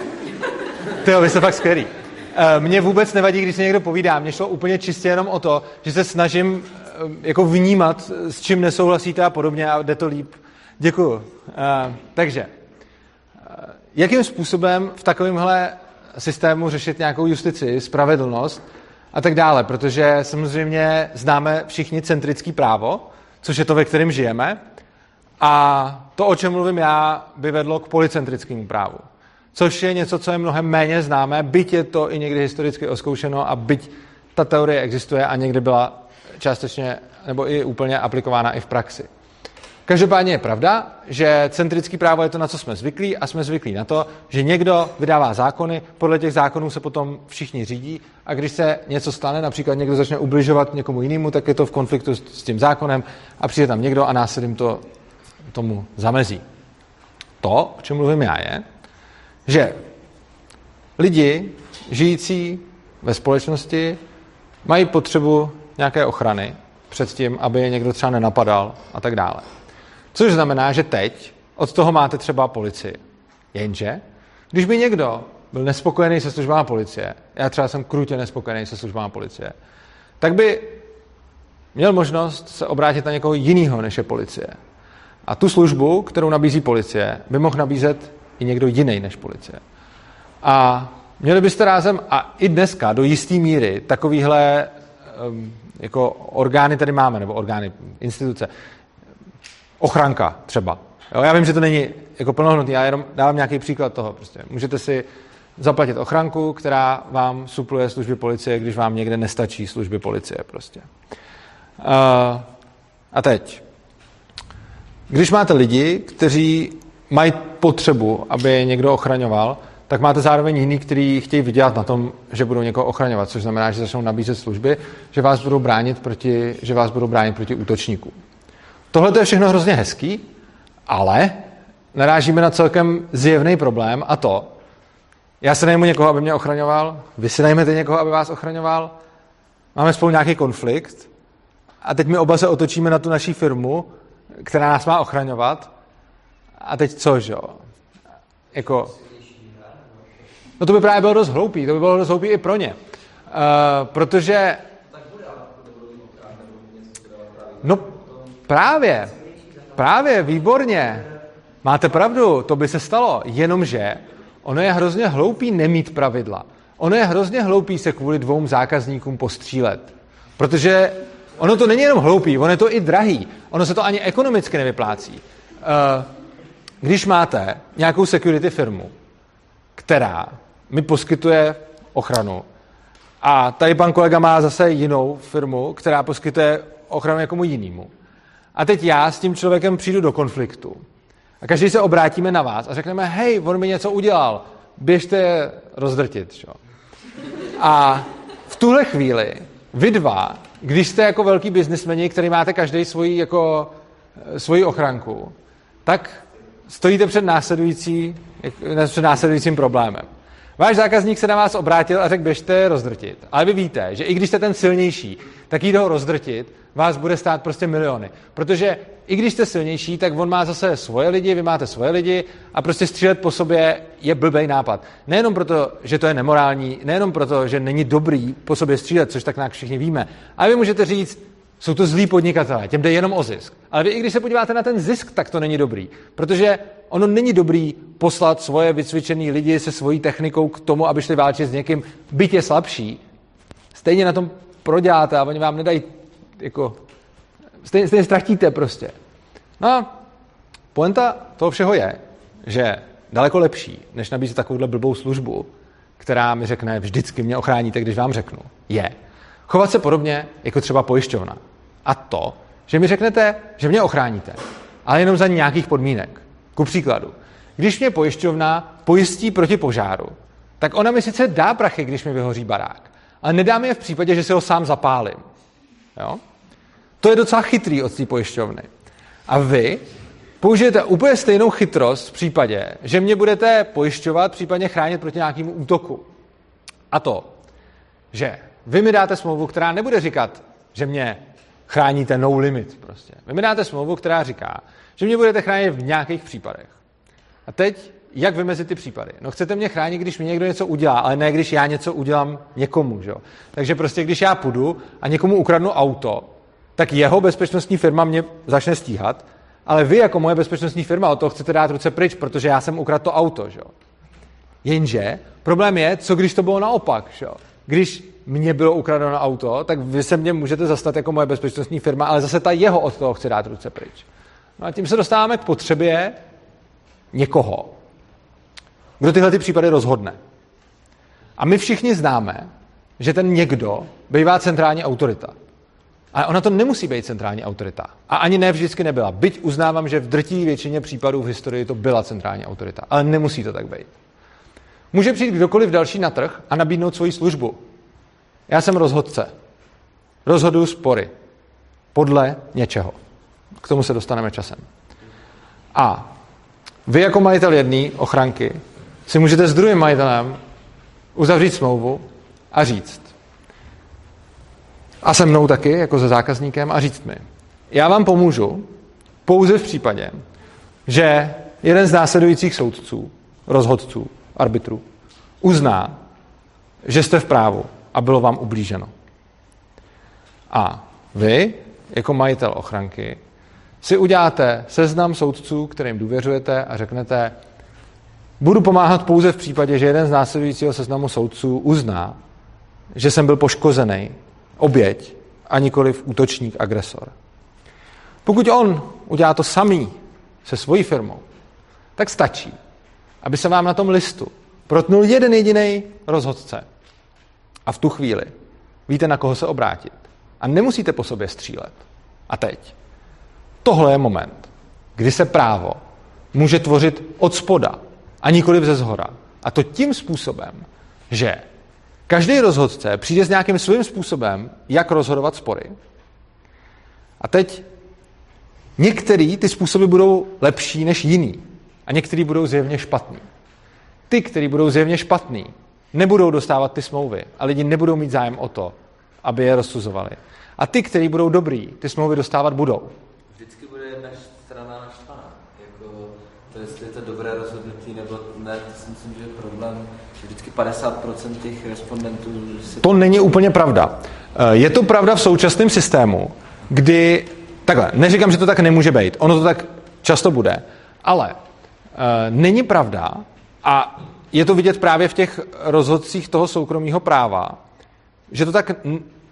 S2: Tyjo, vy jste fakt skvělý. Eh, mně vůbec nevadí, když si někdo povídá. Mně šlo úplně čistě jenom o to, že se snažím eh, jako vnímat, s čím nesouhlasíte a podobně a jde to líp. Děkuju. Uh, takže, jakým způsobem v takovémhle systému řešit nějakou justici, spravedlnost a tak dále, protože samozřejmě známe všichni centrický právo, což je to, ve kterém žijeme, a to, o čem mluvím já, by vedlo k policentrickému právu. Což je něco, co je mnohem méně známé, byť je to i někdy historicky oskoušeno a byť ta teorie existuje a někdy byla částečně nebo i úplně aplikována i v praxi. Každopádně je pravda, že centrický právo je to, na co jsme zvyklí a jsme zvyklí na to, že někdo vydává zákony, podle těch zákonů se potom všichni řídí a když se něco stane, například někdo začne ubližovat někomu jinému, tak je to v konfliktu s, tím zákonem a přijde tam někdo a násilím to tomu zamezí. To, o čem mluvím já, je, že lidi žijící ve společnosti mají potřebu nějaké ochrany před tím, aby je někdo třeba nenapadal a tak dále. Což znamená, že teď od toho máte třeba policii. Jenže, když by někdo byl nespokojený se službama policie, já třeba jsem krutě nespokojený se službama policie, tak by měl možnost se obrátit na někoho jiného, než je policie. A tu službu, kterou nabízí policie, by mohl nabízet i někdo jiný než policie. A měli byste rázem, a i dneska do jisté míry, takovýhle um, jako orgány tady máme, nebo orgány, instituce, ochranka třeba. Jo, já vím, že to není jako plnohodnotný, já jenom dávám nějaký příklad toho. Prostě. Můžete si zaplatit ochranku, která vám supluje služby policie, když vám někde nestačí služby policie. Prostě. Uh, a teď. Když máte lidi, kteří mají potřebu, aby je někdo ochraňoval, tak máte zároveň jiný, kteří chtějí vydělat na tom, že budou někoho ochraňovat, což znamená, že začnou nabízet služby, že vás budou bránit proti, že vás budou bránit proti útočníkům. Tohle je všechno hrozně hezký, ale narážíme na celkem zjevný problém a to, já se najmu někoho, aby mě ochraňoval, vy si najmete někoho, aby vás ochraňoval, máme spolu nějaký konflikt a teď my oba se otočíme na tu naší firmu, která nás má ochraňovat a teď co, že jo? Jako, no to by právě bylo dost hloupý, to by bylo dost hloupý i pro ně. Uh, protože... No Právě, právě, výborně. Máte pravdu, to by se stalo, jenomže ono je hrozně hloupý nemít pravidla. Ono je hrozně hloupý se kvůli dvou zákazníkům postřílet. Protože ono to není jenom hloupý, ono je to i drahý. Ono se to ani ekonomicky nevyplácí. Eh, když máte nějakou security firmu, která mi poskytuje ochranu, a tady pan kolega má zase jinou firmu, která poskytuje ochranu někomu jinému, a teď já s tím člověkem přijdu do konfliktu. A každý se obrátíme na vás a řekneme, hej, on mi něco udělal, běžte je rozdrtit. Čo? A v tuhle chvíli vy dva, když jste jako velký biznismeni, který máte každý svoji, jako, svoji ochranku, tak stojíte před, následující, před následujícím problémem. Váš zákazník se na vás obrátil a řekl, běžte rozdrtit. Ale vy víte, že i když jste ten silnější, tak jít ho rozdrtit vás bude stát prostě miliony. Protože i když jste silnější, tak on má zase svoje lidi, vy máte svoje lidi a prostě střílet po sobě je blbej nápad. Nejenom proto, že to je nemorální, nejenom proto, že není dobrý po sobě střílet, což tak nějak všichni víme, ale vy můžete říct, jsou to zlí podnikatelé, těm jde jenom o zisk. Ale vy, i když se podíváte na ten zisk, tak to není dobrý. Protože ono není dobrý poslat svoje vycvičené lidi se svojí technikou k tomu, aby šli válčit s někým, byť je slabší. Stejně na tom proděláte a oni vám nedají jako, stejně, stejně ztratíte prostě. No a poenta toho všeho je, že daleko lepší, než nabízet takovouhle blbou službu, která mi řekne, vždycky mě ochráníte, když vám řeknu, je chovat se podobně jako třeba pojišťovna. A to, že mi řeknete, že mě ochráníte, ale jenom za nějakých podmínek. Ku příkladu, když mě pojišťovna pojistí proti požáru, tak ona mi sice dá prachy, když mi vyhoří barák, ale nedá mi je v případě, že si ho sám zapálím. Jo? To je docela chytrý od té pojišťovny. A vy použijete úplně stejnou chytrost v případě, že mě budete pojišťovat, případně chránit proti nějakému útoku. A to, že vy mi dáte smlouvu, která nebude říkat, že mě chráníte no limit prostě. Vy mi dáte smlouvu, která říká, že mě budete chránit v nějakých případech. A teď, jak vymezit ty případy? No chcete mě chránit, když mi někdo něco udělá, ale ne, když já něco udělám někomu. Že? Takže prostě, když já půjdu a někomu ukradnu auto, tak jeho bezpečnostní firma mě začne stíhat, ale vy jako moje bezpečnostní firma od toho chcete dát ruce pryč, protože já jsem ukradl to auto. Že? Jenže problém je, co když to bylo naopak. Že? Když mně bylo ukradeno auto, tak vy se mě můžete zastat jako moje bezpečnostní firma, ale zase ta jeho od toho chce dát ruce pryč. No a tím se dostáváme k potřebě někoho, kdo tyhle ty případy rozhodne. A my všichni známe, že ten někdo bývá centrální autorita. Ale ona to nemusí být centrální autorita. A ani ne vždycky nebyla. Byť uznávám, že v drtivé většině případů v historii to byla centrální autorita. Ale nemusí to tak být. Může přijít kdokoliv další na trh a nabídnout svoji službu. Já jsem rozhodce. Rozhoduju spory. Podle něčeho. K tomu se dostaneme časem. A vy jako majitel jedné ochranky si můžete s druhým majitelem uzavřít smlouvu a říct. A se mnou taky, jako se zákazníkem, a říct mi. Já vám pomůžu pouze v případě, že jeden z následujících soudců, rozhodců, arbitrů, uzná, že jste v právu a bylo vám ublíženo. A vy, jako majitel ochranky, si uděláte seznam soudců, kterým důvěřujete a řeknete, budu pomáhat pouze v případě, že jeden z následujícího seznamu soudců uzná, že jsem byl poškozený, oběť a nikoliv útočník, agresor. Pokud on udělá to samý se svojí firmou, tak stačí, aby se vám na tom listu protnul jeden jediný rozhodce. A v tu chvíli víte, na koho se obrátit. A nemusíte po sobě střílet. A teď. Tohle je moment, kdy se právo může tvořit od spoda a nikoli ze zhora. A to tím způsobem, že každý rozhodce přijde s nějakým svým způsobem, jak rozhodovat spory. A teď některý ty způsoby budou lepší než jiný. A některý budou zjevně špatný. Ty, který budou zjevně špatný, nebudou dostávat ty smlouvy a lidi nebudou mít zájem o to, aby je rozsuzovali. A ty, který budou dobrý, ty smlouvy dostávat budou.
S3: Vždycky bude jedna strana naštvaná. Jako, to jestli je to dobré rozhodnutí ne, to si myslím, že je problém. Vždycky 50% těch respondentů si...
S2: To není úplně pravda. Eh, Je to pravda v současném systému, kdy, takhle, neříkám, že to tak nemůže být, ono to tak často bude, ale uh, není pravda, a je to vidět právě v těch rozhodcích toho soukromého práva, že to tak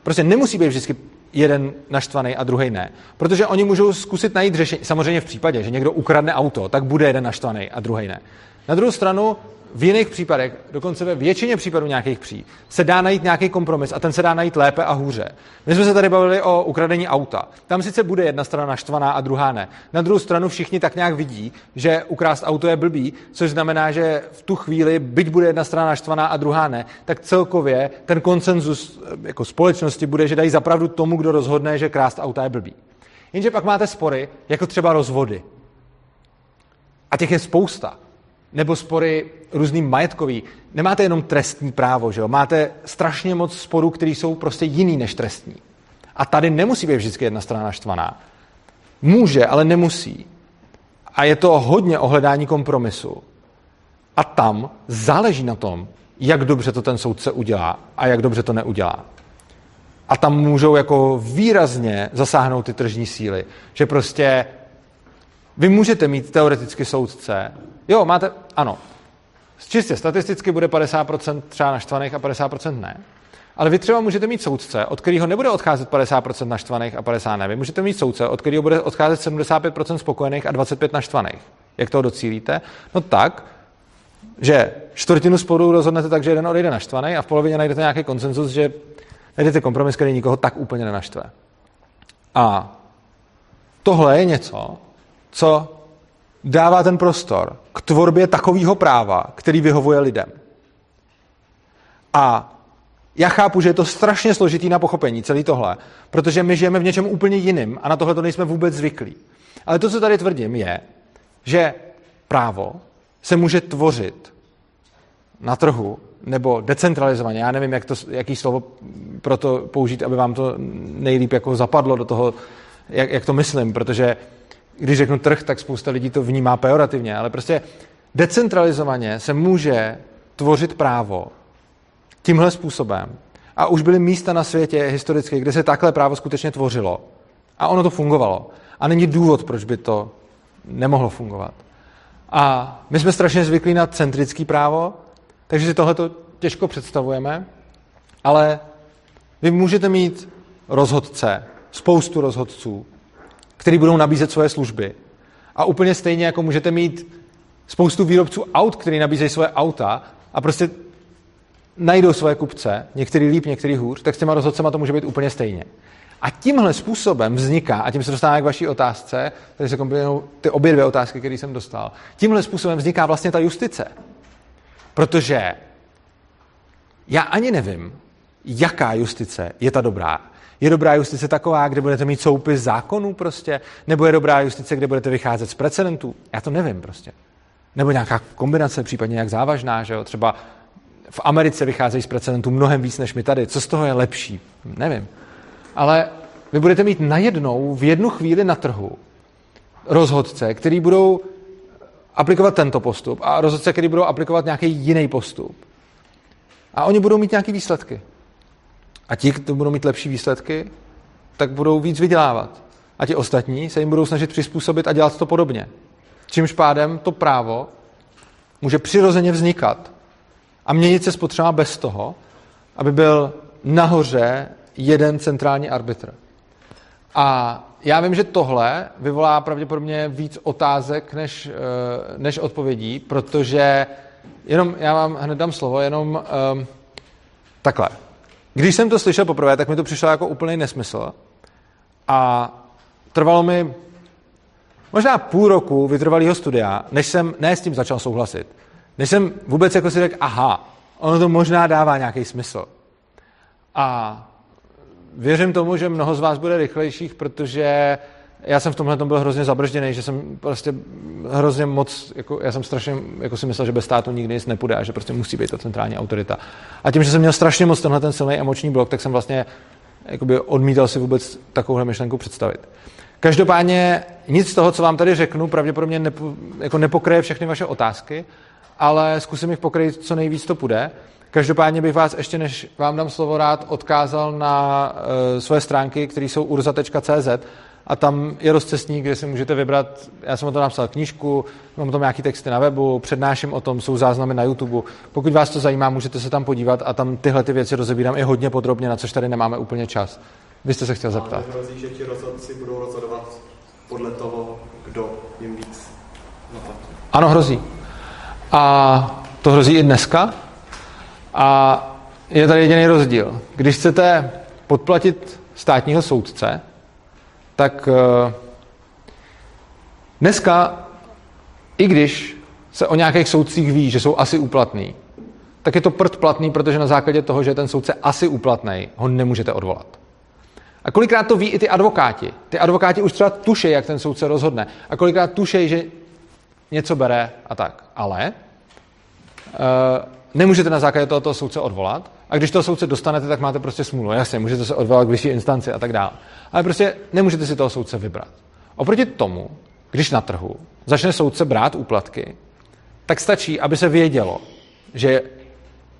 S2: prostě nemusí být vždycky jeden naštvaný a druhý ne. Protože oni můžou zkusit najít řešení. Samozřejmě v případě, že někdo ukradne auto, tak bude jeden naštvaný a druhý ne. Na druhou stranu, v jiných případech, dokonce ve většině případů nějakých pří, se dá najít nějaký kompromis a ten se dá najít lépe a hůře. My jsme se tady bavili o ukradení auta. Tam sice bude jedna strana naštvaná a druhá ne. Na druhou stranu všichni tak nějak vidí, že ukrást auto je blbý, což znamená, že v tu chvíli, byť bude jedna strana naštvaná a druhá ne, tak celkově ten konsenzus eh, jako společnosti bude, že dají zapravdu tomu, kdo rozhodne, že krást auta je blbý. Jenže pak máte spory, jako třeba rozvody. A těch je spousta. Nebo spory různý majetkový. Nemáte jenom trestní právo, že jo? Máte strašně moc sporů, které jsou prostě jiný než trestní. A tady nemusí být vždycky jedna strana naštvaná. Může, ale nemusí. A je to hodně o hledání kompromisu. A tam záleží na tom, jak dobře to ten soudce udělá a jak dobře to neudělá. A tam můžou jako výrazně zasáhnout ty tržní síly. Že prostě vy můžete mít teoreticky soudce, jo, máte, ano, čistě statisticky bude 50% třeba naštvaných a 50% ne. Ale vy třeba můžete mít soudce, od kterého nebude odcházet 50% naštvaných a 50 ne. Vy můžete mít soudce, od kterého bude odcházet 75% spokojených a 25 naštvaných. Jak toho docílíte? No tak, že čtvrtinu sporů rozhodnete tak, že jeden odejde naštvaný a v polovině najdete nějaký konsenzus, že najdete kompromis, který nikoho tak úplně nenaštve. A tohle je něco, co dává ten prostor k tvorbě takového práva, který vyhovuje lidem. A já chápu, že je to strašně složitý na pochopení, celý tohle, protože my žijeme v něčem úplně jiným a na tohle to nejsme vůbec zvyklí. Ale to, co tady tvrdím, je, že právo se může tvořit na trhu nebo decentralizovaně. Já nevím, jak to, jaký slovo pro to použít, aby vám to nejlíp jako zapadlo do toho, jak, jak to myslím, protože když řeknu trh, tak spousta lidí to vnímá pejorativně, ale prostě decentralizovaně se může tvořit právo tímhle způsobem. A už byly místa na světě historicky, kde se takhle právo skutečně tvořilo. A ono to fungovalo. A není důvod, proč by to nemohlo fungovat. A my jsme strašně zvyklí na centrický právo, takže si tohle těžko představujeme, ale vy můžete mít rozhodce, spoustu rozhodců, který budou nabízet svoje služby. A úplně stejně jako můžete mít spoustu výrobců aut, který nabízejí svoje auta a prostě najdou svoje kupce, některý líp, některý hůř, tak s těma rozhodcema to může být úplně stejně. A tímhle způsobem vzniká, a tím se dostáváme k vaší otázce, tady se kombinují ty obě dvě otázky, které jsem dostal, tímhle způsobem vzniká vlastně ta justice. Protože já ani nevím, jaká justice je ta dobrá. Je dobrá justice taková, kde budete mít soupis zákonů prostě? Nebo je dobrá justice, kde budete vycházet z precedentů? Já to nevím prostě. Nebo nějaká kombinace, případně nějak závažná, že jo? Třeba v Americe vycházejí z precedentů mnohem víc než my tady. Co z toho je lepší? Nevím. Ale vy budete mít najednou v jednu chvíli na trhu rozhodce, který budou aplikovat tento postup a rozhodce, který budou aplikovat nějaký jiný postup. A oni budou mít nějaké výsledky. A ti, kdo budou mít lepší výsledky, tak budou víc vydělávat. A ti ostatní se jim budou snažit přizpůsobit a dělat to podobně. Čímž pádem to právo může přirozeně vznikat a měnit se spotřeba bez toho, aby byl nahoře jeden centrální arbitr. A já vím, že tohle vyvolá pravděpodobně víc otázek než, eh, než odpovědí, protože jenom, já vám hned dám slovo, jenom um, takhle. Když jsem to slyšel poprvé, tak mi to přišlo jako úplný nesmysl a trvalo mi možná půl roku vytrvalého studia, než jsem ne s tím začal souhlasit. Než jsem vůbec jako si řekl, aha, ono to možná dává nějaký smysl. A věřím tomu, že mnoho z vás bude rychlejších, protože já jsem v tomhle byl hrozně zabržděný, že jsem prostě hrozně moc, jako, já jsem strašně jako si myslel, že bez státu nikdy nic nepůjde a že prostě musí být ta centrální autorita. A tím, že jsem měl strašně moc tenhle ten silný emoční blok, tak jsem vlastně jakoby odmítal si vůbec takovouhle myšlenku představit. Každopádně nic z toho, co vám tady řeknu, pravděpodobně nepo, jako nepokryje všechny vaše otázky, ale zkusím jich pokryt, co nejvíc to půjde. Každopádně bych vás ještě, než vám dám slovo rád, odkázal na uh, svoje stránky, které jsou urza.cz a tam je rozcestník, kde si můžete vybrat, já jsem o tom napsal knížku, mám o tom nějaký texty na webu, přednáším o tom, jsou záznamy na YouTube. Pokud vás to zajímá, můžete se tam podívat a tam tyhle ty věci rozebírám i hodně podrobně, na což tady nemáme úplně čas. Vy jste se chtěl zeptat. Ale
S8: hrozí, že ti rozhodci budou rozhodovat podle toho, kdo jim víc
S2: naplatí. Ano, hrozí. A to hrozí i dneska. A je tady jediný rozdíl. Když chcete podplatit státního soudce, tak eh, dneska, i když se o nějakých soudcích ví, že jsou asi úplatný, tak je to prd platný, protože na základě toho, že je ten soudce asi úplatný, ho nemůžete odvolat. A kolikrát to ví i ty advokáti. Ty advokáti už třeba tušejí, jak ten soudce rozhodne. A kolikrát tušejí, že něco bere a tak. Ale uh, nemůžete na základě tohoto soudce odvolat. A když toho soudce dostanete, tak máte prostě smůlu. Jasně, můžete se odvolat k vyšší instanci a tak dále. Ale prostě nemůžete si toho soudce vybrat. Oproti tomu, když na trhu začne soudce brát úplatky, tak stačí, aby se vědělo, že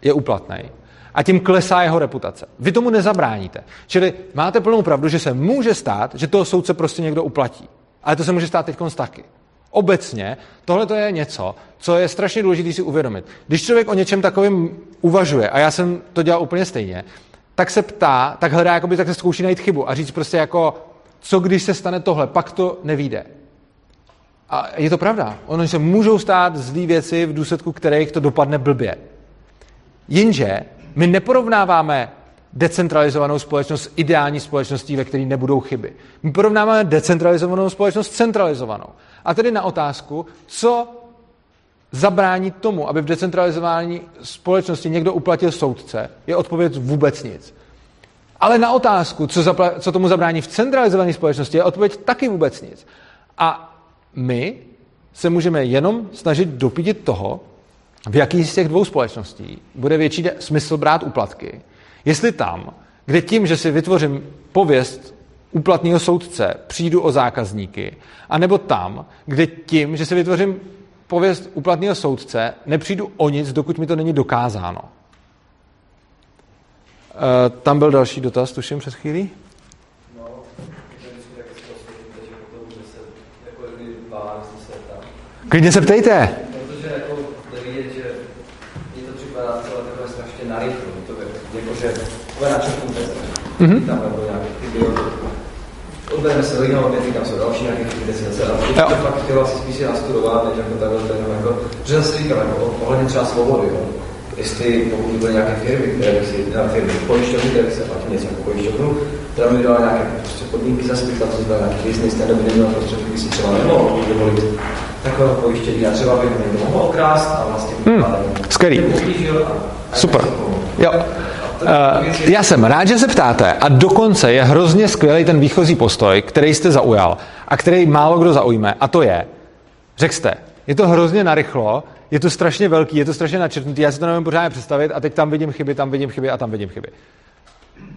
S2: je úplatný. A tím klesá jeho reputace. Vy tomu nezabráníte. Čili máte plnou pravdu, že se může stát, že toho soudce prostě někdo uplatí. Ale to se může stát teď taky. Obecně tohle to je něco, co je strašně důležité si uvědomit. Když člověk o něčem takovém uvažuje, a já jsem to dělal úplně stejně, tak se ptá, tak hledá, jakoby, tak se zkouší najít chybu a říct prostě jako, co když se stane tohle, pak to nevíde. A je to pravda. Ono se můžou stát zlý věci, v důsledku kterých to dopadne blbě. Jenže my neporovnáváme decentralizovanou společnost s ideální společností, ve které nebudou chyby. My porovnáváme decentralizovanou společnost s centralizovanou. A tedy na otázku, co zabránit tomu, aby v decentralizované společnosti někdo uplatil soudce, je odpověď vůbec nic. Ale na otázku, co, zapla- co tomu zabrání v centralizované společnosti, je odpověď taky vůbec nic. A my se můžeme jenom snažit dopídit toho, v jaký z těch dvou společností bude větší smysl brát úplatky. Jestli tam, kde tím, že si vytvořím pověst úplatného soudce, přijdu o zákazníky, anebo tam, kde tím, že si vytvořím pověst úplatného soudce, nepřijdu o nic, dokud mi to není dokázáno. E, tam byl další dotaz, tuším, před chvílí. No, Klidně se ptejte.
S4: Protože jako vidět, že to připadá celé takové strašně narychlo. To jako, že bude načrtnuté. Mm-hmm. Tam nebo odbereme se lidi, nebo říkám, jsou další nějaké destinace, ale to fakt chtěla si spíš nastudovat, než jako takhle, ten, jako, že zase říkám, jako, ohledně třeba svobody, jo. Jestli pokud byly nějaké firmy, které by si, na firmy, pojišťovny, které by se platili něco jako pojišťovnu, která mi dala nějaké prostě podmínky za zpět, to znamená nějaký business, ten by neměl prostředky, by si třeba nemohl dovolit takového pojištění a třeba by někdo mohl okrást a vlastně
S2: Hmm, skvělý. Super. Jo. Uh, já jsem rád, že se ptáte a dokonce je hrozně skvělý ten výchozí postoj, který jste zaujal a který málo kdo zaujme a to je, řekl jste, je to hrozně narychlo, je to strašně velký, je to strašně načrtnutý, já si to nevím pořádně představit a teď tam vidím chyby, tam vidím chyby a tam vidím chyby.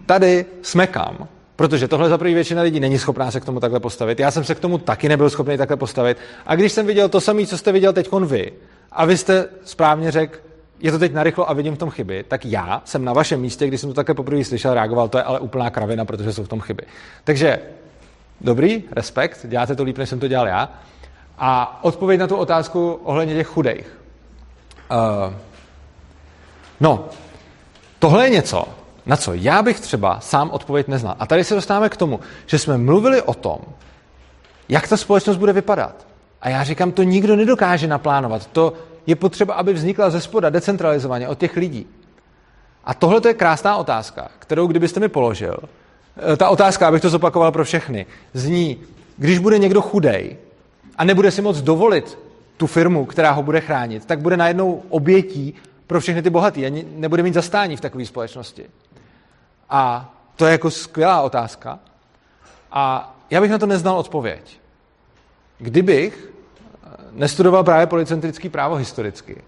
S2: Tady smekám, protože tohle za první většina lidí není schopná se k tomu takhle postavit. Já jsem se k tomu taky nebyl schopný takhle postavit. A když jsem viděl to samé, co jste viděl teď vy, a vy jste správně řekl, je to teď narychlo a vidím v tom chyby, tak já jsem na vašem místě, když jsem to také poprvé slyšel, reagoval, to je ale úplná kravina, protože jsou v tom chyby. Takže dobrý, respekt, děláte to líp, než jsem to dělal já. A odpověď na tu otázku ohledně těch chudejch. Uh, no, tohle je něco, na co já bych třeba sám odpověď neznal. A tady se dostáváme k tomu, že jsme mluvili o tom, jak ta společnost bude vypadat. A já říkám, to nikdo nedokáže naplánovat. To je potřeba, aby vznikla ze spoda decentralizovaně od těch lidí. A tohle je krásná otázka, kterou kdybyste mi položil, eh, ta otázka, abych to zopakoval pro všechny, zní, když bude někdo chudej a nebude si moc dovolit tu firmu, která ho bude chránit, tak bude najednou obětí pro všechny ty bohatý a nebude mít zastání v takové společnosti. A to je jako skvělá otázka. A já bych na to neznal odpověď. Kdybych nestudoval právě policentrický právo historicky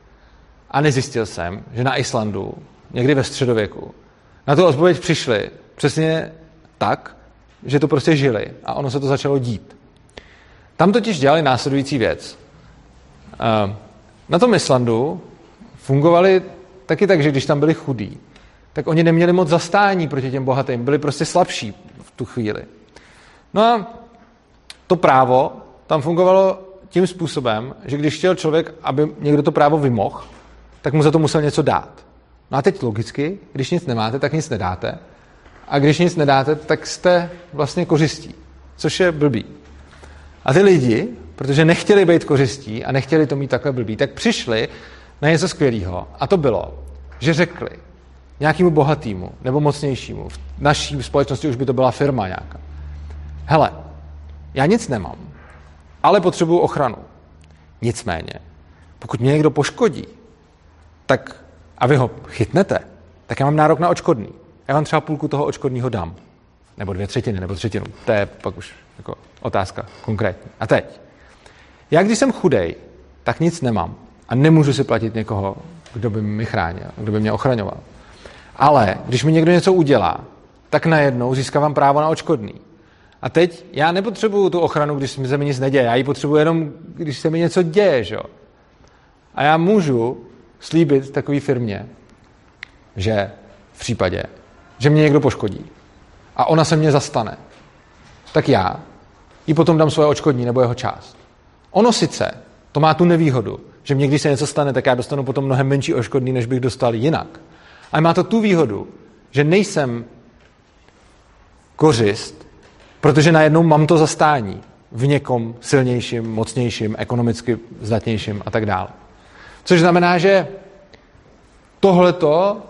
S2: a nezjistil jsem, že na Islandu, někdy ve středověku, na tu odpověď přišli přesně tak, že to prostě žili a ono se to začalo dít. Tam totiž dělali následující věc. Eh, na tom Islandu fungovali taky tak, že když tam byli chudí, tak oni neměli moc zastání proti těm bohatým, byli prostě slabší v tu chvíli. No a to právo tam fungovalo tím způsobem, že když chtěl člověk, aby někdo to právo vymohl, tak mu za to musel něco dát. No a teď logicky, když nic nemáte, tak nic nedáte. A když nic nedáte, tak jste vlastně kořistí, což je blbý. A ty lidi, protože nechtěli být kořistí a nechtěli to mít takhle blbý, tak přišli na něco skvělého. A to bylo, že řekli nějakému bohatýmu nebo mocnějšímu, v naší společnosti už by to byla firma nějaká. Hele, já nic nemám, ale potřebuju ochranu. Nicméně, pokud mě někdo poškodí, tak a vy ho chytnete, tak já mám nárok na očkodný. Já vám třeba půlku toho očkodního dám. Nebo dvě třetiny, nebo třetinu. To je pak už jako otázka konkrétní. A teď. Já když jsem chudej, tak nic nemám. A nemůžu si platit někoho, kdo by mi chránil, kdo by mě ochraňoval. Ale když mi někdo něco udělá, tak najednou získávám právo na očkodný. A teď já nepotřebuju tu ochranu, když se mi nic neděje. Já ji potřebuji jenom, když se mi něco děje. Že? A já můžu slíbit takové firmě, že v případě, že mě někdo poškodí a ona se mě zastane, tak já jí potom dám svoje očkodní nebo jeho část. Ono sice to má tu nevýhodu, že mě, když se něco stane, tak já dostanu potom mnohem menší oškodný, než bych dostal jinak. Ale má to tu výhodu, že nejsem kořist, protože najednou mám to zastání v někom silnějším, mocnějším, ekonomicky zdatnějším a tak dále. Což znamená, že tohleto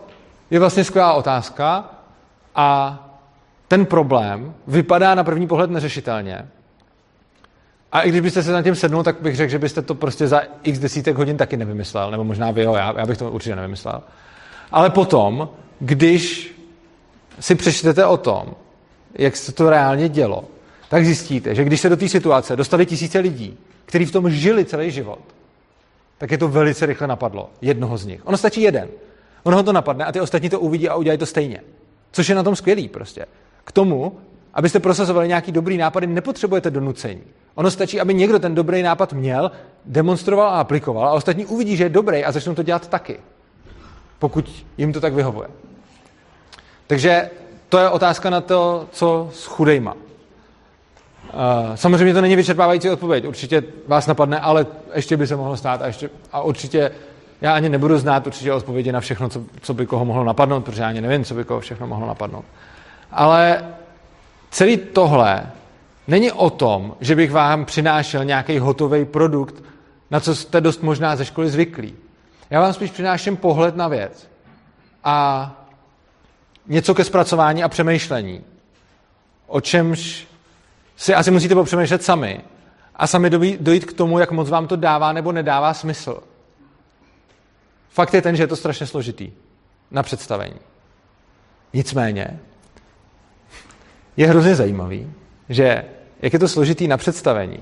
S2: je vlastně skvělá otázka a ten problém vypadá na první pohled neřešitelně. A i když byste se na tím sednul, tak bych řekl, že byste to prostě za x desítek hodin taky nevymyslel, nebo možná vy jo, já, já bych to určitě nevymyslel. Ale potom, když si přečtete o tom, jak se to reálně dělo, tak zjistíte, že když se do té situace dostali tisíce lidí, kteří v tom žili celý život, tak je to velice rychle napadlo. Jednoho z nich. Ono stačí jeden. Ono ho to napadne a ty ostatní to uvidí a udělají to stejně. Což je na tom skvělý prostě. K tomu, abyste prosazovali nějaký dobrý nápady, nepotřebujete donucení. Ono stačí, aby někdo ten dobrý nápad měl, demonstroval a aplikoval a ostatní uvidí, že je dobrý a začnou to dělat taky pokud jim to tak vyhovuje. Takže to je otázka na to, co s chudejma. Samozřejmě to není vyčerpávající odpověď. Určitě vás napadne, ale ještě by se mohlo stát a, ještě, a určitě já ani nebudu znát určitě odpovědi na všechno, co, co by koho mohlo napadnout, protože já ani nevím, co by koho všechno mohlo napadnout. Ale celý tohle není o tom, že bych vám přinášel nějaký hotový produkt, na co jste dost možná ze školy zvyklí. Já vám spíš přináším pohled na věc a něco ke zpracování a přemýšlení o čemž si asi musíte popřemýšlet sami a sami dojít k tomu, jak moc vám to dává nebo nedává smysl. Fakt je ten, že je to strašně složitý na představení. Nicméně je hrozně zajímavý, že jak je to složitý na představení,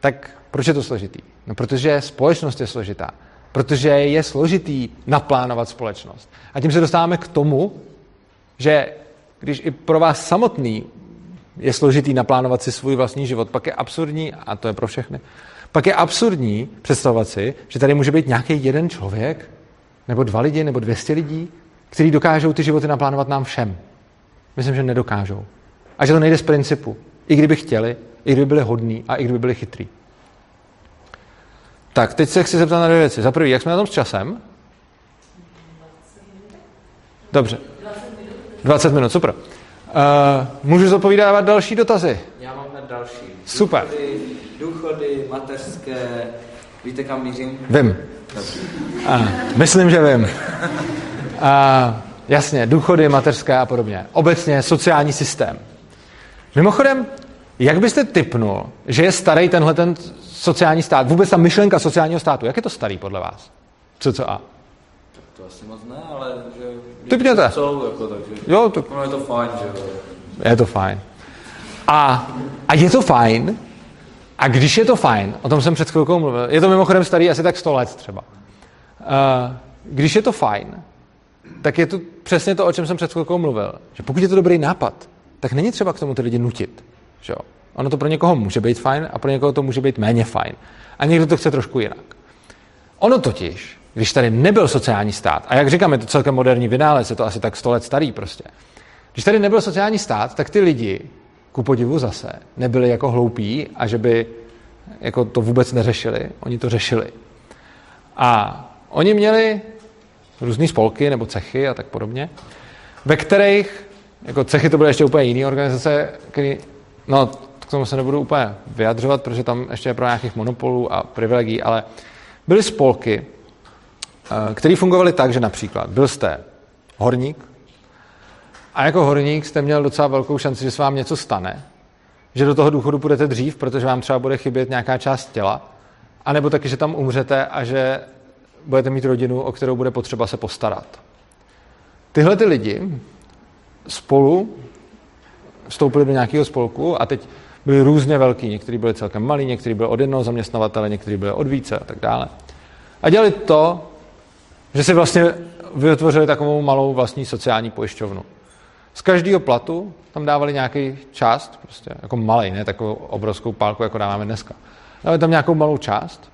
S2: tak proč je to složitý? No, protože společnost je složitá. Protože je složitý naplánovat společnost. A tím se dostáváme k tomu, že když i pro vás samotný je složitý naplánovat si svůj vlastní život, pak je absurdní, a to je pro všechny, pak je absurdní představovat si, že tady může být nějaký jeden člověk, nebo dva lidi, nebo dvěstě lidí, kteří dokážou ty životy naplánovat nám všem. Myslím, že nedokážou. A že to nejde z principu. I kdyby chtěli, i kdyby byli hodní a i kdyby byli chytrý. Tak, teď se chci zeptat na dvě věci. Za prvý, jak jsme na tom s časem? Dobře. 20 minut, super. Uh, můžu zopovídávat další dotazy?
S3: Já mám na další.
S2: Super.
S3: Důchody, důchody mateřské, víte kam mířím?
S2: Vím. Uh, myslím, že vím. Uh, jasně, důchody, mateřské a podobně. Obecně sociální systém. Mimochodem, jak byste typnul, že je starý tenhle ten sociální stát, vůbec ta myšlenka sociálního státu, jak je to starý podle vás? Co, co a?
S3: To asi moc ne, ale že...
S2: Typněte.
S3: Jsou, jako, takže...
S2: Jo, to...
S3: No je to fajn, že jo.
S2: Je to fajn. A, a je to fajn, a když je to fajn, o tom jsem před chvilkou mluvil, je to mimochodem starý asi tak 100 let třeba. Uh, když je to fajn, tak je to přesně to, o čem jsem před chvilkou mluvil. Že pokud je to dobrý nápad, tak není třeba k tomu ty lidi nutit. Že jo? Ono to pro někoho může být fajn a pro někoho to může být méně fajn. A někdo to chce trošku jinak. Ono totiž, když tady nebyl sociální stát, a jak říkám, je to celkem moderní vynález, je to asi tak 100 let starý prostě. Když tady nebyl sociální stát, tak ty lidi, ku podivu zase, nebyli jako hloupí a že by jako to vůbec neřešili. Oni to řešili. A oni měli různé spolky nebo cechy a tak podobně, ve kterých, jako cechy to byly ještě úplně jiné organizace, který, no k tomu se nebudu úplně vyjadřovat, protože tam ještě je pro nějakých monopolů a privilegií, ale byly spolky, které fungovaly tak, že například byl jste horník a jako horník jste měl docela velkou šanci, že se vám něco stane, že do toho důchodu půjdete dřív, protože vám třeba bude chybět nějaká část těla, anebo taky, že tam umřete a že budete mít rodinu, o kterou bude potřeba se postarat. Tyhle ty lidi spolu vstoupili do nějakého spolku a teď byli různě velký. Někteří byli celkem malí, někteří byli od jednoho zaměstnavatele, někteří byli od více a tak dále. A dělali to, že si vlastně vytvořili takovou malou vlastní sociální pojišťovnu. Z každého platu tam dávali nějaký část, prostě jako malý, ne takovou obrovskou pálku, jako dáváme dneska. Dávali tam nějakou malou část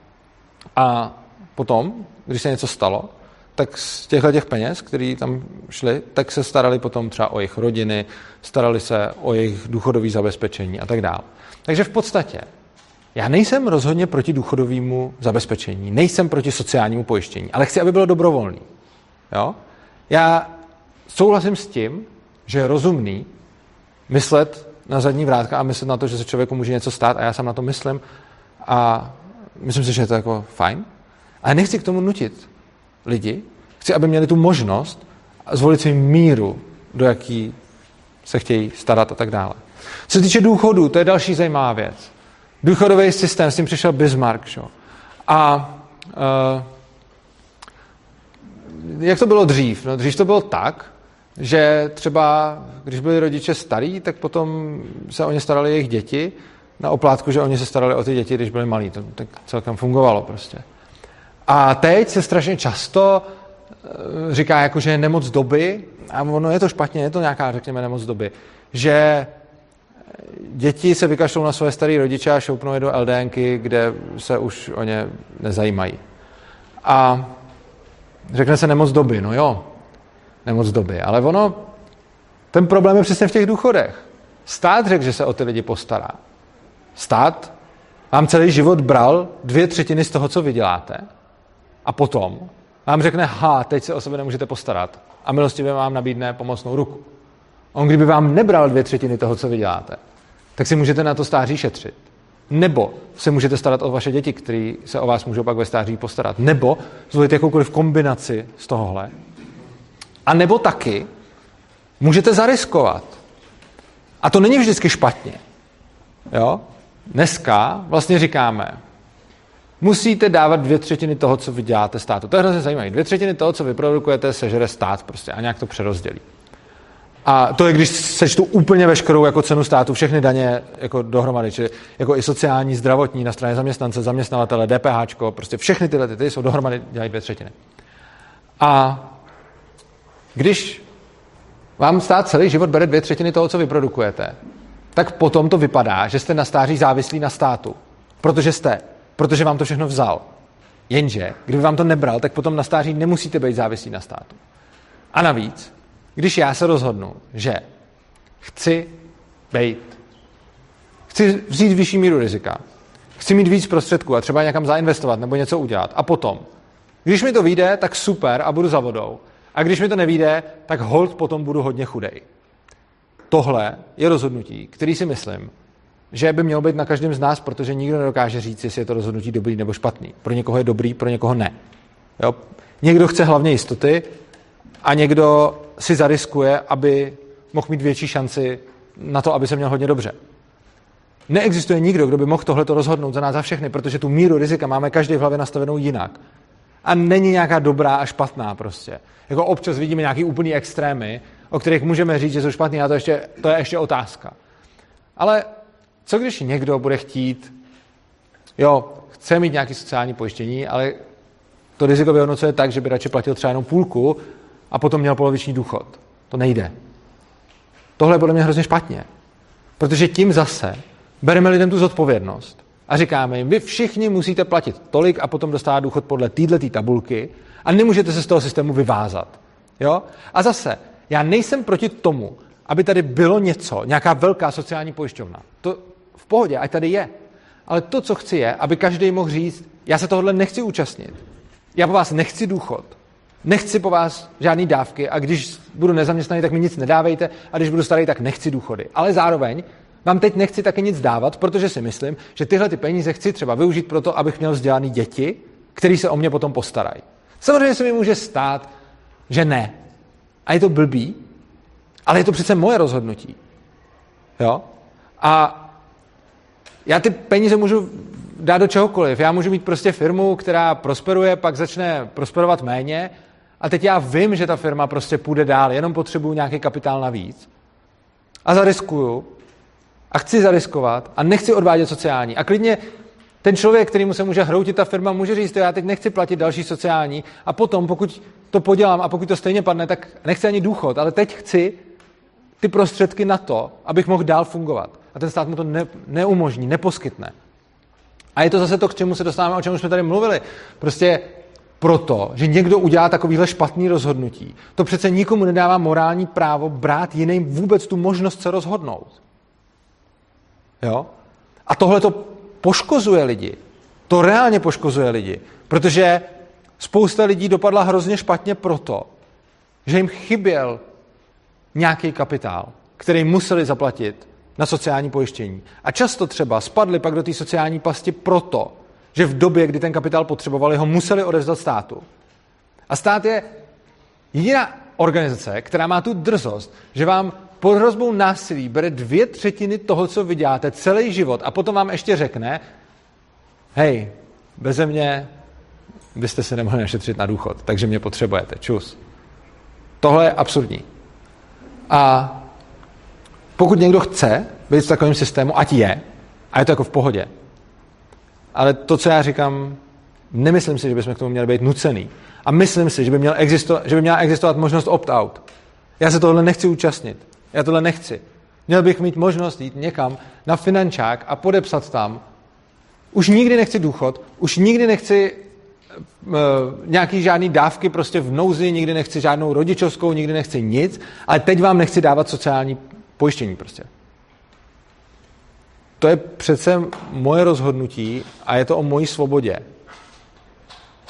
S2: a potom, když se něco stalo, tak z těchto těch peněz, které tam šly, tak se starali potom třeba o jejich rodiny, starali se o jejich důchodové zabezpečení a tak dále. Takže v podstatě já nejsem rozhodně proti důchodovému zabezpečení, nejsem proti sociálnímu pojištění, ale chci, aby bylo dobrovolný. Jo? Já souhlasím s tím, že je rozumný myslet na zadní vrátka a myslet na to, že se člověku může něco stát a já sám na to myslím a myslím si, že je to jako fajn. Ale nechci k tomu nutit lidi, chci, aby měli tu možnost zvolit si míru, do jaký se chtějí starat a tak dále. Co se týče důchodu, to je další zajímavá věc. Důchodový systém, s tím přišel Bismarck. Šo? A uh, jak to bylo dřív? No, dřív to bylo tak, že třeba, když byli rodiče starí, tak potom se o ně starali jejich děti, na oplátku, že oni se starali o ty děti, když byli malí. To tak celkem fungovalo prostě. A teď se strašně často eh, říká, jako, že je nemoc doby, a ono je to špatně, je to nějaká, řekněme, nemoc doby, že děti se vykašlou na své staré rodiče a šoupnou je do LDNky, kde se už o ně nezajímají. A řekne se nemoc doby, no jo, nemoc doby, ale ono, ten problém je přesně v těch důchodech. Stát řekl, že se o ty lidi postará. Stát vám celý život bral dvě třetiny z toho, co vyděláte a potom vám řekne, ha, teď se o sebe nemůžete postarat a milostivě vám nabídne pomocnou ruku. On kdyby vám nebral dvě třetiny toho, co vyděláte, tak si můžete na to stáří šetřit. Nebo se můžete starat o vaše děti, které se o vás můžou pak ve stáří postarat. Nebo zvolit jakoukoliv kombinaci z tohohle. A nebo taky můžete zariskovat. A to není vždycky špatně. Jo? Dneska vlastně říkáme, musíte dávat dvě třetiny toho, co vy děláte státu. To je hrozně zajímavé. Dvě třetiny toho, co vyprodukujete, sežere stát prostě a nějak to přerozdělí. A to je, když sečtu úplně veškerou jako cenu státu, všechny daně jako dohromady, čili jako i sociální, zdravotní na straně zaměstnance, zaměstnavatele, DPH, prostě všechny tyhle ty, ty jsou dohromady, dělají dvě třetiny. A když vám stát celý život bere dvě třetiny toho, co vyprodukujete, tak potom to vypadá, že jste na stáří závislí na státu. Protože jste. Protože vám to všechno vzal. Jenže, kdyby vám to nebral, tak potom na stáří nemusíte být závislí na státu. A navíc, když já se rozhodnu, že chci být, chci vzít vyšší míru rizika, chci mít víc prostředků a třeba někam zainvestovat nebo něco udělat a potom, když mi to vyjde, tak super a budu za vodou. A když mi to nevíde, tak hold potom budu hodně chudej. Tohle je rozhodnutí, který si myslím, že by mělo být na každém z nás, protože nikdo nedokáže říct, jestli je to rozhodnutí dobrý nebo špatný. Pro někoho je dobrý, pro někoho ne. Jo? Někdo chce hlavně jistoty a někdo si zariskuje, aby mohl mít větší šanci na to, aby se měl hodně dobře. Neexistuje nikdo, kdo by mohl tohle rozhodnout za nás za všechny, protože tu míru rizika máme každý v hlavě nastavenou jinak. A není nějaká dobrá a špatná prostě. Jako občas vidíme nějaký úplný extrémy, o kterých můžeme říct, že jsou špatný, a to, ještě, to je ještě otázka. Ale co když někdo bude chtít, jo, chce mít nějaké sociální pojištění, ale to riziko vyhodnocuje tak, že by radši platil třeba jenom půlku a potom měl poloviční důchod. To nejde. Tohle je podle mě hrozně špatně. Protože tím zase bereme lidem tu zodpovědnost a říkáme jim, vy všichni musíte platit tolik a potom dostávat důchod podle této tabulky a nemůžete se z toho systému vyvázat. Jo? A zase, já nejsem proti tomu, aby tady bylo něco, nějaká velká sociální pojišťovna. To v pohodě, ať tady je. Ale to, co chci, je, aby každý mohl říct, já se tohle nechci účastnit. Já po vás nechci důchod. Nechci po vás žádný dávky a když budu nezaměstnaný, tak mi nic nedávejte a když budu starý, tak nechci důchody. Ale zároveň vám teď nechci taky nic dávat, protože si myslím, že tyhle ty peníze chci třeba využít pro to, abych měl vzdělaný děti, který se o mě potom postarají. Samozřejmě se mi může stát, že ne. A je to blbý, ale je to přece moje rozhodnutí. Jo? A já ty peníze můžu dát do čehokoliv. Já můžu mít prostě firmu, která prosperuje, pak začne prosperovat méně a teď já vím, že ta firma prostě půjde dál, jenom potřebuju nějaký kapitál navíc. A zariskuju a chci zariskovat a nechci odvádět sociální. A klidně ten člověk, kterýmu se může hroutit ta firma, může říct, já teď nechci platit další sociální a potom, pokud to podělám a pokud to stejně padne, tak nechci ani důchod, ale teď chci ty prostředky na to, abych mohl dál fungovat. A ten stát mu to ne, neumožní, neposkytne. A je to zase to, k čemu se dostáváme, o čem jsme tady mluvili. Prostě proto, že někdo udělá takovýhle špatný rozhodnutí, to přece nikomu nedává morální právo brát jiným vůbec tu možnost se rozhodnout. Jo? A tohle to poškozuje lidi. To reálně poškozuje lidi. Protože spousta lidí dopadla hrozně špatně proto, že jim chyběl nějaký kapitál, který museli zaplatit na sociální pojištění. A často třeba spadli pak do té sociální pasti proto, že v době, kdy ten kapitál potřebovali, ho museli odevzdat státu. A stát je jediná organizace, která má tu drzost, že vám pod hrozbou násilí bere dvě třetiny toho, co vyděláte celý život a potom vám ještě řekne, hej, beze mě byste se nemohli našetřit na důchod, takže mě potřebujete, čus. Tohle je absurdní. A pokud někdo chce být v takovém systému, ať je, a je to jako v pohodě. Ale to, co já říkám, nemyslím si, že bychom k tomu měli být nucený. A myslím si, že by, měl existo- že by měla existovat možnost opt-out. Já se tohle nechci účastnit. Já tohle nechci. Měl bych mít možnost jít někam na finančák a podepsat tam. Už nikdy nechci důchod, už nikdy nechci uh, nějaký žádný dávky prostě v nouzi, nikdy nechci žádnou rodičovskou, nikdy nechci nic, ale teď vám nechci dávat sociální pojištění prostě. To je přece moje rozhodnutí a je to o mojí svobodě.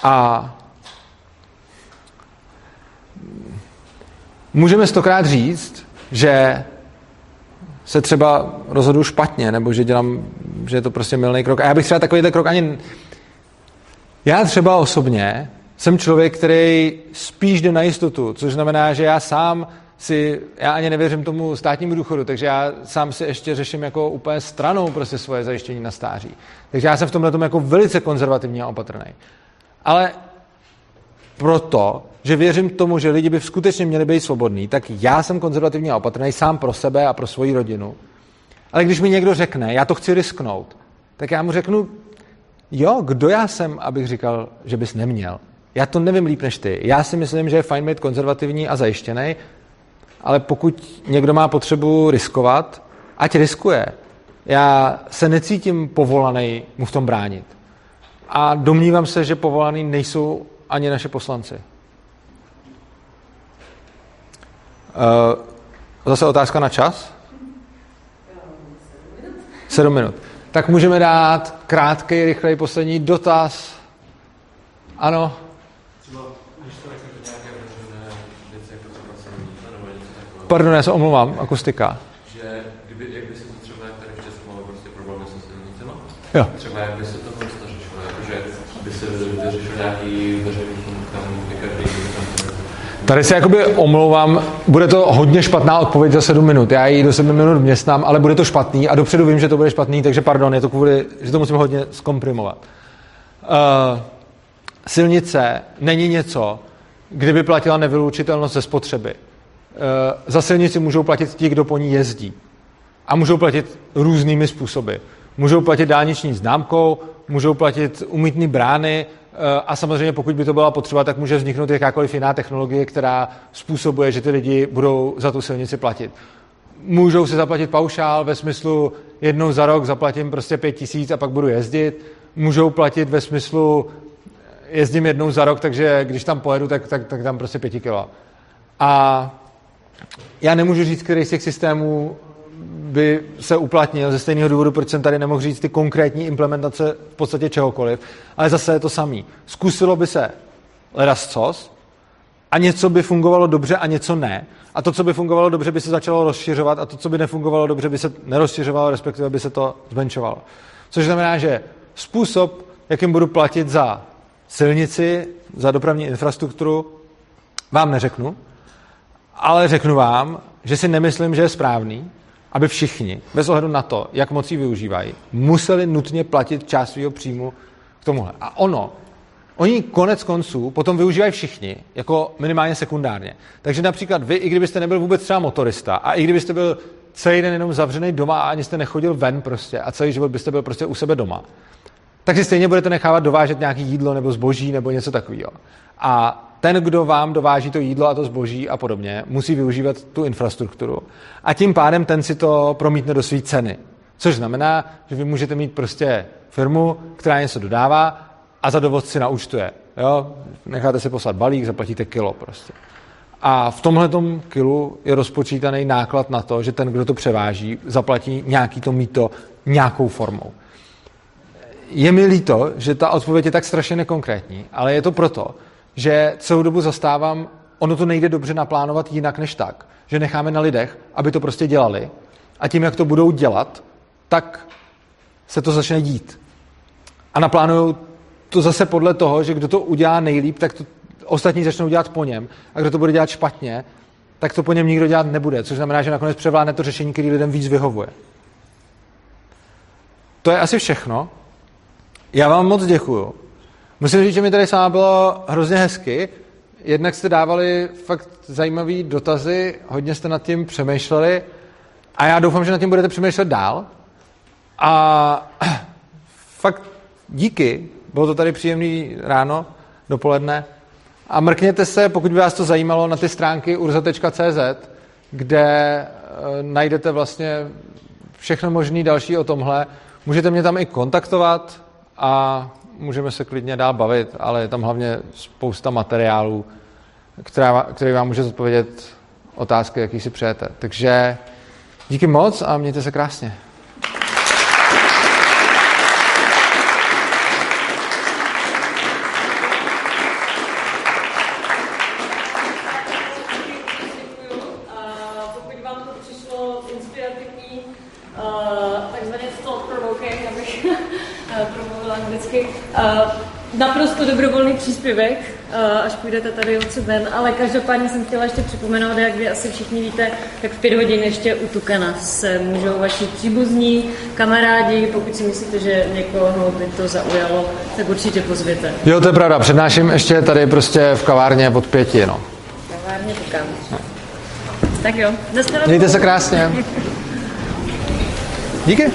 S2: A můžeme stokrát říct, že se třeba rozhodu špatně, nebo že dělám, že je to prostě milný krok. A já bych třeba takovýhle krok ani... Já třeba osobně jsem člověk, který spíš jde na jistotu, což znamená, že já sám si, já ani nevěřím tomu státnímu důchodu, takže já sám si ještě řeším jako úplně stranou prostě svoje zajištění na stáří. Takže já jsem v tomhle tom jako velice konzervativní a opatrný. Ale proto, že věřím tomu, že lidi by skutečně měli být svobodní, tak já jsem konzervativní a opatrný sám pro sebe a pro svoji rodinu. Ale když mi někdo řekne, já to chci risknout, tak já mu řeknu, jo, kdo já jsem, abych říkal, že bys neměl. Já to nevím líp než ty. Já si myslím, že je fajn být konzervativní a zajištěný, ale pokud někdo má potřebu riskovat, ať riskuje. Já se necítím povolaný mu v tom bránit. A domnívám se, že povolaný nejsou ani naše poslanci. Uh, zase otázka na čas? Sedm minut. Tak můžeme dát krátký, rychlej poslední dotaz. Ano. Pardon, já se omlouvám, akustika.
S9: Že kdyby, jak by se to třeba, tady v Česku máme prostě problémy se silnicema,
S2: Jo.
S9: třeba jak by se to prostě řešilo, jakože by se vyřešil nějaký veřejný tam
S2: Tady se jakoby omlouvám, bude to hodně špatná odpověď za sedm minut. Já ji do sedmi minut městnám, ale bude to špatný a dopředu vím, že to bude špatný, takže pardon, je to kvůli, že to musím hodně zkomprimovat. Uh, silnice není něco, kdyby platila nevylučitelnost ze spotřeby. Uh, za silnici můžou platit ti, kdo po ní jezdí. A můžou platit různými způsoby. Můžou platit dálniční známkou, můžou platit umítný brány eh, a samozřejmě pokud by to byla potřeba, tak může vzniknout jakákoliv jiná technologie, která způsobuje, že ty lidi budou za tu silnici platit. Můžou si zaplatit paušál ve smyslu jednou za rok zaplatím prostě pět tisíc a pak budu jezdit. Můžou platit ve smyslu jezdím jednou za rok, takže když tam pojedu, tak, tak, tak tam prostě pěti kilo. A já nemůžu říct, který z těch systémů by se uplatnil ze stejného důvodu, proč jsem tady nemohl říct ty konkrétní implementace v podstatě čehokoliv, ale zase je to samý. Zkusilo by se ledascos a něco by fungovalo dobře a něco ne. A to, co by fungovalo dobře, by se začalo rozšiřovat a to, co by nefungovalo dobře, by se nerozšiřovalo, respektive by se to zmenšovalo. Což znamená, že způsob, jakým budu platit za silnici, za dopravní infrastrukturu, vám neřeknu, ale řeknu vám, že si nemyslím, že je správný, aby všichni, bez ohledu na to, jak moc ji využívají, museli nutně platit část svého příjmu k tomuhle. A ono, oni konec konců potom využívají všichni, jako minimálně sekundárně. Takže například vy, i kdybyste nebyl vůbec třeba motorista, a i kdybyste byl celý den jenom zavřený doma a ani jste nechodil ven prostě a celý život byste byl prostě u sebe doma, tak si stejně budete nechávat dovážet nějaké jídlo nebo zboží nebo něco takového. A ten, kdo vám dováží to jídlo a to zboží a podobně, musí využívat tu infrastrukturu. A tím pádem ten si to promítne do své ceny. Což znamená, že vy můžete mít prostě firmu, která něco dodává a za dovoz si naučtuje. Jo? Necháte si poslat balík, zaplatíte kilo prostě. A v tomhle kilu je rozpočítaný náklad na to, že ten, kdo to převáží, zaplatí nějaký to míto nějakou formou. Je mi líto, že ta odpověď je tak strašně nekonkrétní, ale je to proto, že celou dobu zastávám, ono to nejde dobře naplánovat jinak než tak, že necháme na lidech, aby to prostě dělali a tím, jak to budou dělat, tak se to začne dít. A naplánují to zase podle toho, že kdo to udělá nejlíp, tak to ostatní začnou dělat po něm. A kdo to bude dělat špatně, tak to po něm nikdo dělat nebude. Což znamená, že nakonec převládne to řešení, který lidem víc vyhovuje. To je asi všechno. Já vám moc děkuju. Musím říct, že mi tady sama bylo hrozně hezky. Jednak jste dávali fakt zajímavé dotazy, hodně jste nad tím přemýšleli a já doufám, že nad tím budete přemýšlet dál. A [CLEARS THROAT] fakt díky, bylo to tady příjemný ráno, dopoledne. A mrkněte se, pokud by vás to zajímalo, na ty stránky urza.cz, kde najdete vlastně všechno možné další o tomhle. Můžete mě tam i kontaktovat a můžeme se klidně dál bavit, ale je tam hlavně spousta materiálů, která, který vám může zodpovědět otázky, jaký si přejete. Takže díky moc a mějte se krásně.
S1: Naprosto dobrovolný příspěvek, eh, až půjdete tady odsud ven, ale každopádně jsem chtěla ještě připomenout, jak vy asi všichni víte, tak v pět hodin ještě u Tukena se můžou vaši příbuzní, kamarádi, pokud si myslíte, že někoho by to zaujalo, tak určitě pozvěte.
S2: Jo, to je pravda. Přednáším ještě tady prostě v kavárně pod pěti, no.
S1: Kavárně Tukan. Tak jo.
S2: Mějte se krásně. [LAUGHS] Díky.